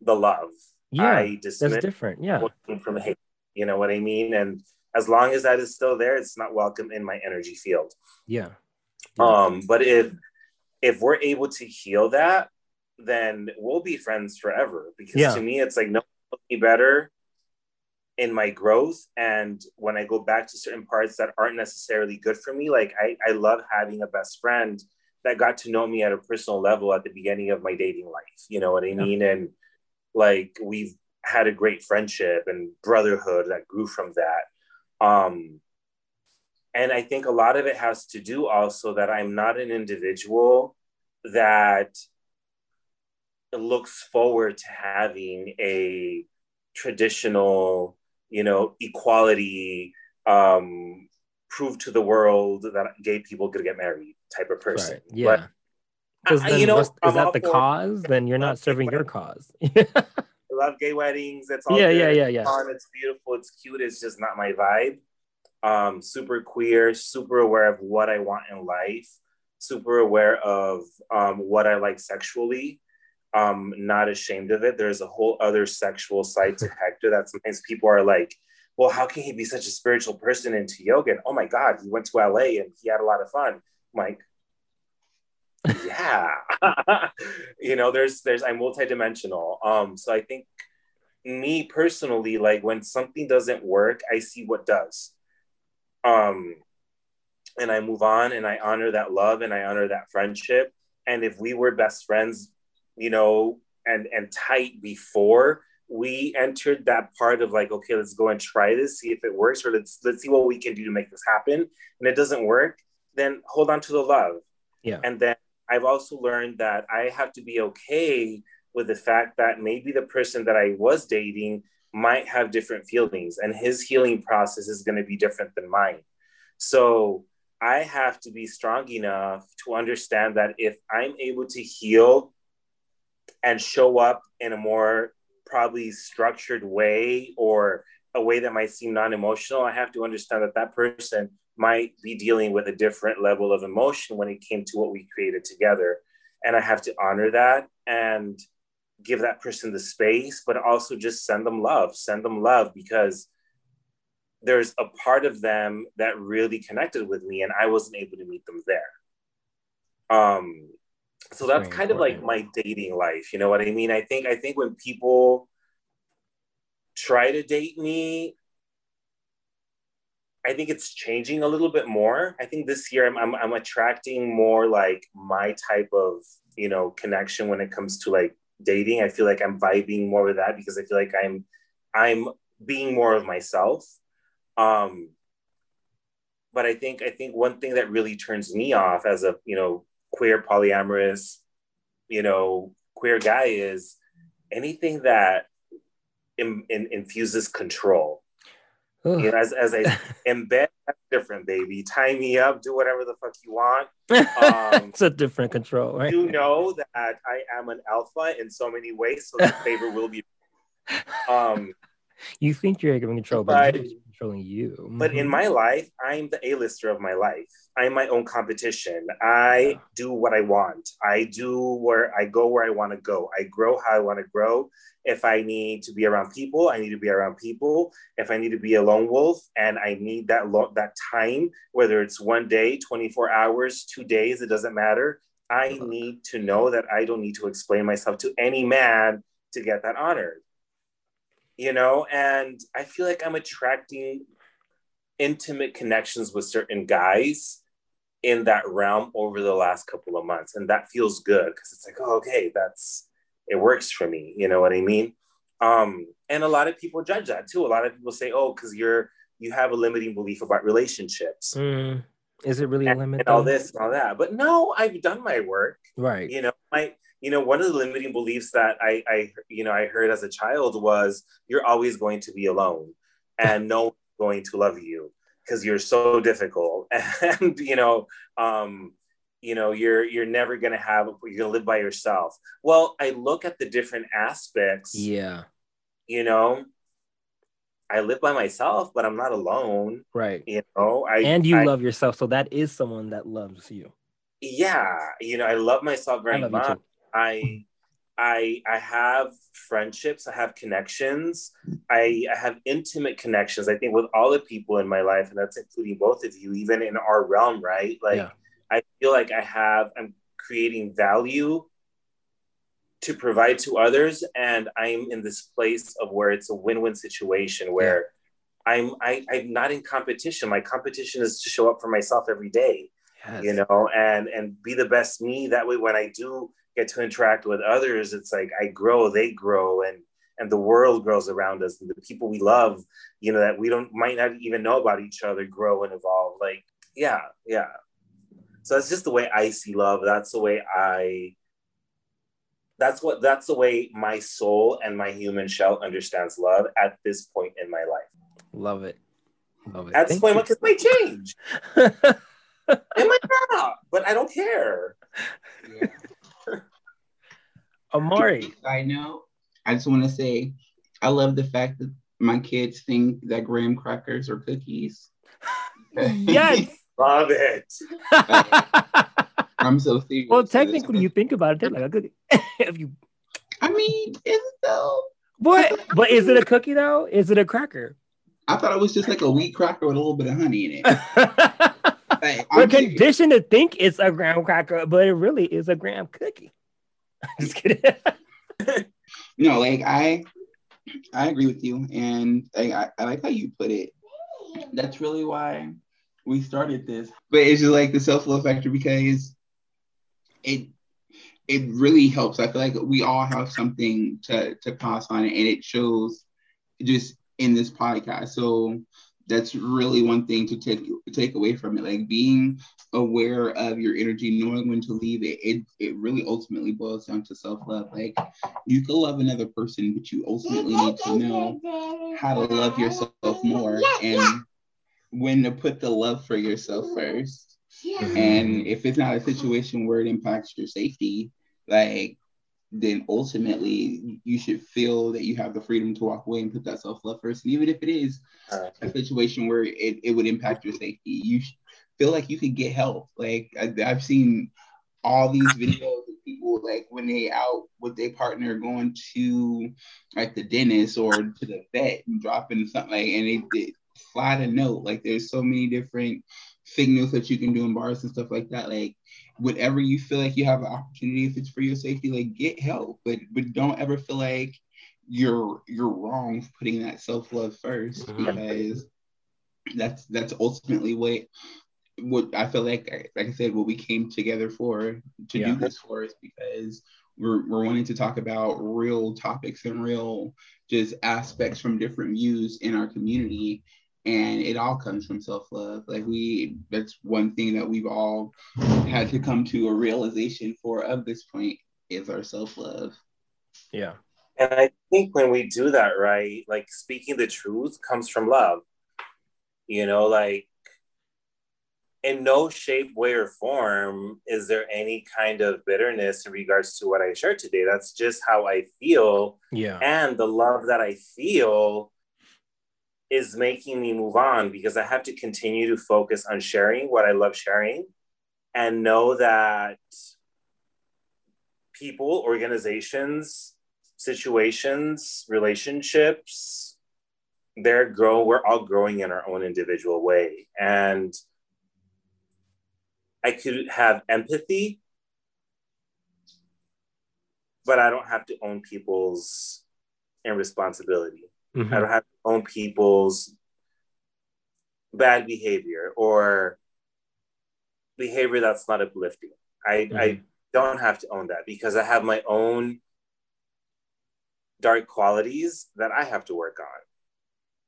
the love.
Yeah, I that's different. Yeah,
from hate. You know what I mean? And as long as that is still there, it's not welcome in my energy field.
Yeah.
yeah. Um, but if if we're able to heal that, then we'll be friends forever. Because yeah. to me, it's like no me better in my growth. And when I go back to certain parts that aren't necessarily good for me, like I, I love having a best friend that got to know me at a personal level at the beginning of my dating life. You know what I mean? And like we've had a great friendship and brotherhood that grew from that um and i think a lot of it has to do also that i'm not an individual that looks forward to having a traditional you know equality um prove to the world that gay people could get married type of person right.
yeah but because then, you know, is I'm that the cause? Then you're not serving your cause.
I love gay weddings. It's all
yeah, good. yeah, yeah, yeah.
Fun. It's beautiful. It's cute. It's just not my vibe. Um, super queer. Super aware of what I want in life. Super aware of um, what I like sexually. Um, not ashamed of it. There's a whole other sexual side to Hector that sometimes people are like, well, how can he be such a spiritual person into yoga? And oh my God, he went to LA and he had a lot of fun. I'm like, yeah you know there's there's i'm multidimensional um so i think me personally like when something doesn't work i see what does um and i move on and i honor that love and i honor that friendship. And if we were best friends you know and and tight before we entered that part of like okay let's go and try this see if it works or let's let's see what we can do to make this happen. And it doesn't work then hold on to the love.
Yeah.
And then I've also learned that I have to be okay with the fact that maybe the person that I was dating might have different feelings and his healing process is going to be different than mine. So I have to be strong enough to understand that if I'm able to heal and show up in a more probably structured way or a way that might seem non emotional, I have to understand that that person might be dealing with a different level of emotion when it came to what we created together. And I have to honor that and give that person the space, but also just send them love, send them love because there's a part of them that really connected with me and I wasn't able to meet them there. Um, so that's kind of like my dating life. You know what I mean? I think, I think when people try to date me, I think it's changing a little bit more. I think this year I'm, I'm, I'm attracting more like my type of, you know, connection when it comes to like dating. I feel like I'm vibing more with that because I feel like I'm I'm being more of myself. Um, but I think I think one thing that really turns me off as a you know queer polyamorous, you know queer guy is anything that in, in, infuses control. You know, as, as I embed, that's different, baby. Tie me up, do whatever the fuck you want.
Um, it's a different control, right?
You know that I am an alpha in so many ways, so the favor will be. Um,
you think you're giving control, but, but controlling you.
But mm-hmm. in my life, I'm the A-lister of my life. I'm my own competition. I do what I want. I do where I go where I want to go. I grow how I want to grow. If I need to be around people, I need to be around people. If I need to be a lone wolf and I need that lo- that time, whether it's one day, 24 hours, two days, it doesn't matter. I need to know that I don't need to explain myself to any man to get that honored you know, and I feel like I'm attracting intimate connections with certain guys in that realm over the last couple of months. And that feels good because it's like, oh, okay, that's it works for me. You know what I mean? Um, and a lot of people judge that too. A lot of people say, oh, because you're you have a limiting belief about relationships.
Mm. Is it really
and,
a?
And all this and all that. But no, I've done my work.
Right.
You know, my you know, one of the limiting beliefs that I, I, you know, I heard as a child was you're always going to be alone and no one's going to love you because you're so difficult. And, you know, um, you know, you're, you're never to have, you're to live by yourself. Well, I look at the different aspects.
Yeah.
You know, I live by myself, but I'm not alone.
Right.
You know, I,
and you
I,
love yourself. So that is someone that loves you.
Yeah. You know, I love myself very love much. I I I have friendships, I have connections, I, I have intimate connections. I think with all the people in my life, and that's including both of you, even in our realm, right? Like yeah. I feel like I have I'm creating value to provide to others, and I'm in this place of where it's a win-win situation where yeah. I'm I, I'm not in competition. My competition is to show up for myself every day. Yes. You know, and and be the best me. That way, when I do get to interact with others, it's like I grow, they grow, and and the world grows around us, and the people we love, you know, that we don't might not even know about each other, grow and evolve. Like, yeah, yeah. So that's just the way I see love. That's the way I. That's what. That's the way my soul and my human shell understands love at this point in my life.
Love it.
Love it. At this point, because may change. it might not, but I don't care. Yeah.
Amari.
I know. I just want to say, I love the fact that my kids think that graham crackers are cookies.
yes,
love it.
I'm so serious.
Well, technically, you think about it, they're like a cookie. if you,
I mean, is it though?
What? but is it a cookie though? Is it a cracker?
I thought it was just like a wheat cracker with a little bit of honey in it.
like, We're conditioned to think it's a graham cracker, but it really is a graham cookie. Just kidding.
no, like I, I agree with you, and I, I like how you put it. That's really why we started this. But it's just like the self love factor because it it really helps. I feel like we all have something to to pass on, and it shows just in this podcast. So that's really one thing to take take away from it like being aware of your energy knowing when to leave it it, it really ultimately boils down to self-love like you can love another person but you ultimately need to know how to love yourself more and when to put the love for yourself first. And if it's not a situation where it impacts your safety like then ultimately you should feel that you have the freedom to walk away and put that self love first. And even if it is a situation where it, it would impact your safety, you feel like you could get help. Like I, have seen all these videos of people like when they out with their partner going to like the dentist or to the vet and dropping something like and they, they slide a note. Like there's so many different signals that you can do in bars and stuff like that. Like whatever you feel like you have an opportunity, if it's for your safety, like get help. But but don't ever feel like you're you're wrong putting that self love 1st mm-hmm. because that's that's ultimately what what I feel like like I said what we came together for to yeah. do this for is because we're, we're wanting to talk about real topics and real just aspects from different views in our community and it all comes from self-love. Like we that's one thing that we've all had to come to a realization for of this point is our self-love.
Yeah.
And i think when we do that right like speaking the truth comes from love. You know like in no shape way or form is there any kind of bitterness in regards to what i shared today. That's just how i feel.
Yeah.
And the love that i feel is making me move on because I have to continue to focus on sharing what I love sharing and know that people, organizations, situations, relationships, they're grow we're all growing in our own individual way. And I could have empathy, but I don't have to own people's irresponsibility. Mm-hmm. I don't have to own people's bad behavior or behavior that's not uplifting. I, mm-hmm. I don't have to own that because I have my own dark qualities that I have to work on.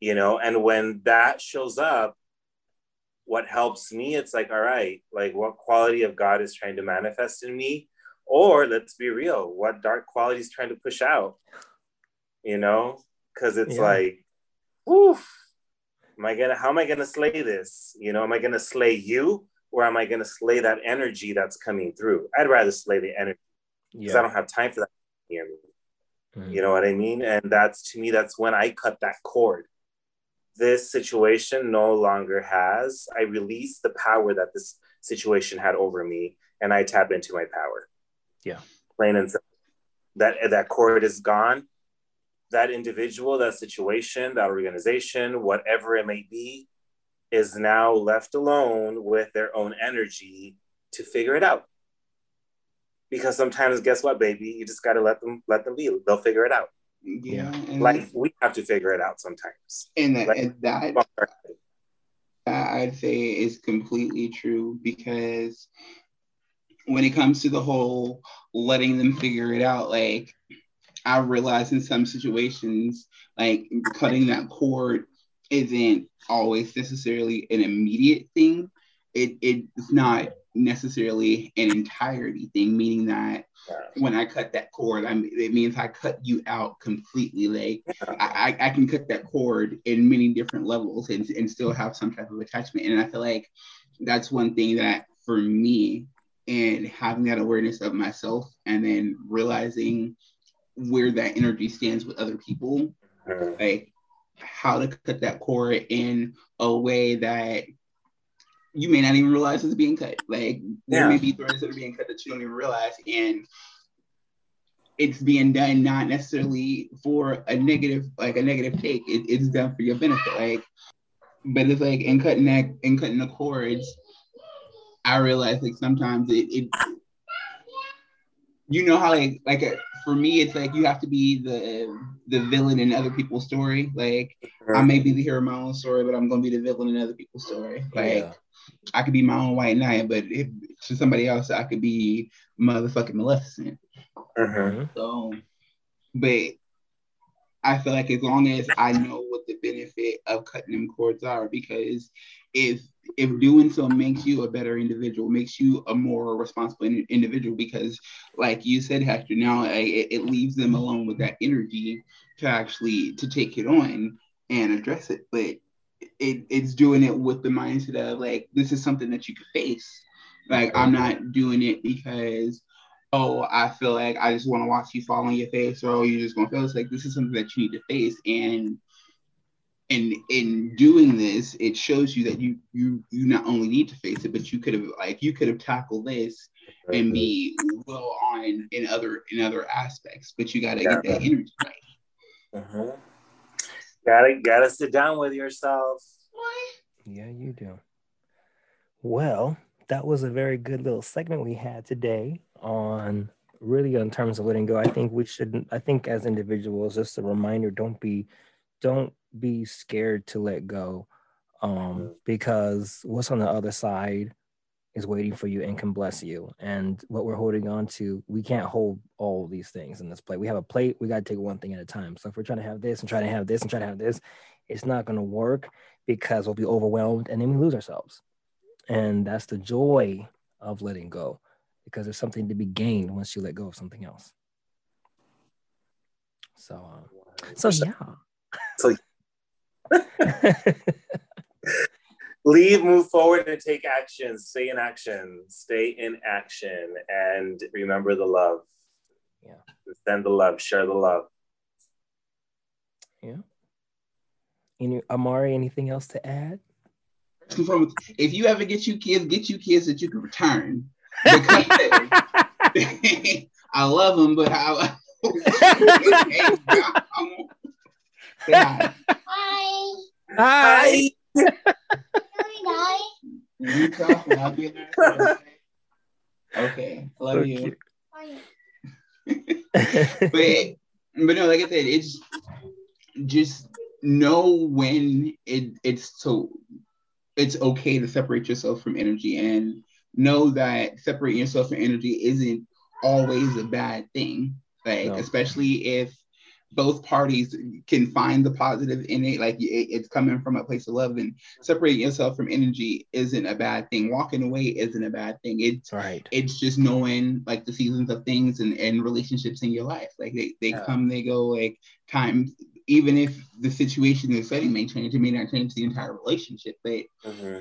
You know, and when that shows up, what helps me, it's like, all right, like what quality of God is trying to manifest in me? Or let's be real, what dark quality is trying to push out? You know, because it's yeah. like, woof, am I gonna how am I gonna slay this? You know, am I gonna slay you or am I gonna slay that energy that's coming through? I'd rather slay the energy because yeah. I don't have time for that. Mm-hmm. You know what I mean? And that's to me, that's when I cut that cord. This situation no longer has. I release the power that this situation had over me, and I tap into my power.
Yeah,
plain and simple. That that cord is gone that individual, that situation, that organization, whatever it may be, is now left alone with their own energy to figure it out. Because sometimes, guess what, baby, you just got to let them let them be. They'll figure it out.
Yeah,
like we have to figure it out sometimes.
And that, like, and that, I'd say is completely true because when it comes to the whole letting them figure it out, like I realize in some situations, like cutting that cord isn't always necessarily an immediate thing. It it's not necessarily an entirety thing, meaning that when I cut that cord, I it means I cut you out completely. Like I, I can cut that cord in many different levels and, and still have some type of attachment. And I feel like that's one thing that for me and having that awareness of myself and then realizing where that energy stands with other people, mm-hmm. like how to cut that cord in a way that you may not even realize is being cut. Like there yeah. may be threads that are being cut that you don't even realize, and it's being done not necessarily for a negative, like a negative take. It, it's done for your benefit. Like, but it's like in cutting that in cutting the cords, I realize like sometimes it, it you know how like like a, for me, it's like you have to be the the villain in other people's story. Like I may be the hero in my own story, but I'm gonna be the villain in other people's story. Like yeah. I could be my own white knight, but if to somebody else, I could be motherfucking Maleficent.
Uh-huh.
So, but I feel like as long as I know what the benefit of cutting them cords are, because if if doing so makes you a better individual, makes you a more responsible in, individual, because like you said, Hector, now it, it leaves them alone with that energy to actually to take it on and address it. But it, it's doing it with the mindset of like this is something that you can face. Like I'm not doing it because oh I feel like I just want to watch you fall on your face or oh you're just gonna feel it's like this is something that you need to face and and in doing this it shows you that you you you not only need to face it but you could have like you could have tackled this and be well on in other in other aspects but you got to yeah. get that energy right.
Uh-huh. gotta gotta sit down with yourself.
Yeah you do. Well that was a very good little segment we had today on really in terms of letting go. I think we should i think as individuals just a reminder don't be don't be scared to let go um, because what's on the other side is waiting for you and can bless you. And what we're holding on to, we can't hold all these things in this plate. We have a plate, we got to take one thing at a time. So if we're trying to have this and try to have this and try to have this, it's not going to work because we'll be overwhelmed and then we lose ourselves. And that's the joy of letting go because there's something to be gained once you let go of something else. So, uh, so yeah. So
leave, move forward, and take action. Stay in action. Stay in action, and remember the love.
Yeah.
Send the love. Share the love.
Yeah. Any Amari, anything else to add?
If you ever get you kids, get you kids that you can return. I love them, but how I.
Hi. Hi. Hi.
Okay, love so you. but but no, like I said, it's just know when it it's so it's okay to separate yourself from energy and know that separating yourself from energy isn't always a bad thing. Like no. especially if both parties can find the positive in it like it, it's coming from a place of love and separating yourself from energy isn't a bad thing walking away isn't a bad thing it's
right
it's just knowing like the seasons of things and, and relationships in your life like they, they yeah. come they go like time even if the situation the setting may change it may not change the entire relationship but mm-hmm.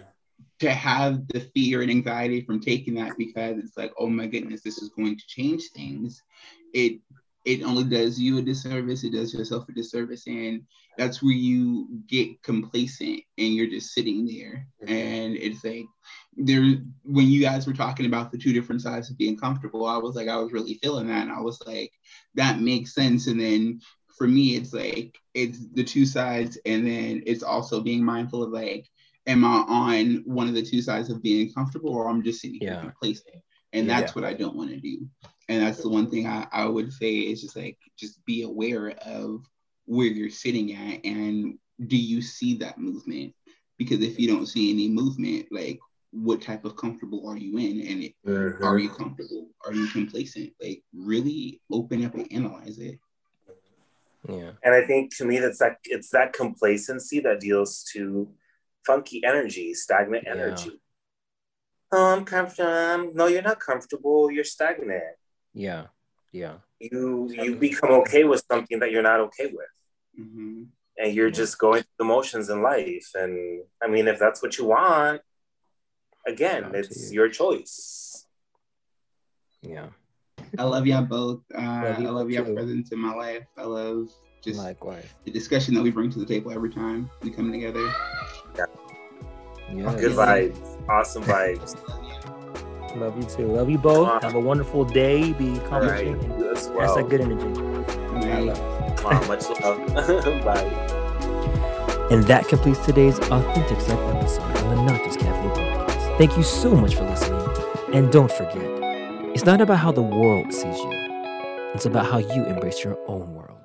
to have the fear and anxiety from taking that because it's like oh my goodness this is going to change things it it only does you a disservice. It does yourself a disservice, and that's where you get complacent and you're just sitting there. Mm-hmm. And it's like there when you guys were talking about the two different sides of being comfortable, I was like, I was really feeling that, and I was like, that makes sense. And then for me, it's like it's the two sides, and then it's also being mindful of like, am I on one of the two sides of being comfortable, or I'm just sitting yeah. complacent? And that's yeah. what I don't want to do and that's the one thing I, I would say is just like just be aware of where you're sitting at and do you see that movement? Because if you don't see any movement like what type of comfortable are you in? And it, mm-hmm. are you comfortable? Are you complacent? Like really open up and analyze it.
Yeah.
And i think to me that's that it's that complacency that deals to funky energy stagnant energy. Yeah. oh i'm comfortable. No you're not comfortable. You're stagnant
yeah. Yeah.
You you become okay with something that you're not okay with. Mm-hmm. And you're yeah. just going through the motions in life. And I mean, if that's what you want, again, it's you. your choice.
Yeah.
I love y'all both. Uh, love I love your presence in my life. I love just
Likewise.
the discussion that we bring to the table every time we come together.
Yeah. yeah. Good vibes. Awesome vibes.
Love you too. Love you both. Have a wonderful day. Be accomplishing. Right. That's that good energy.
Wow, much love. Bye.
And that completes today's Authentic Self episode on the Not Just Cafe podcast. Thank you so much for listening. And don't forget, it's not about how the world sees you, it's about how you embrace your own world.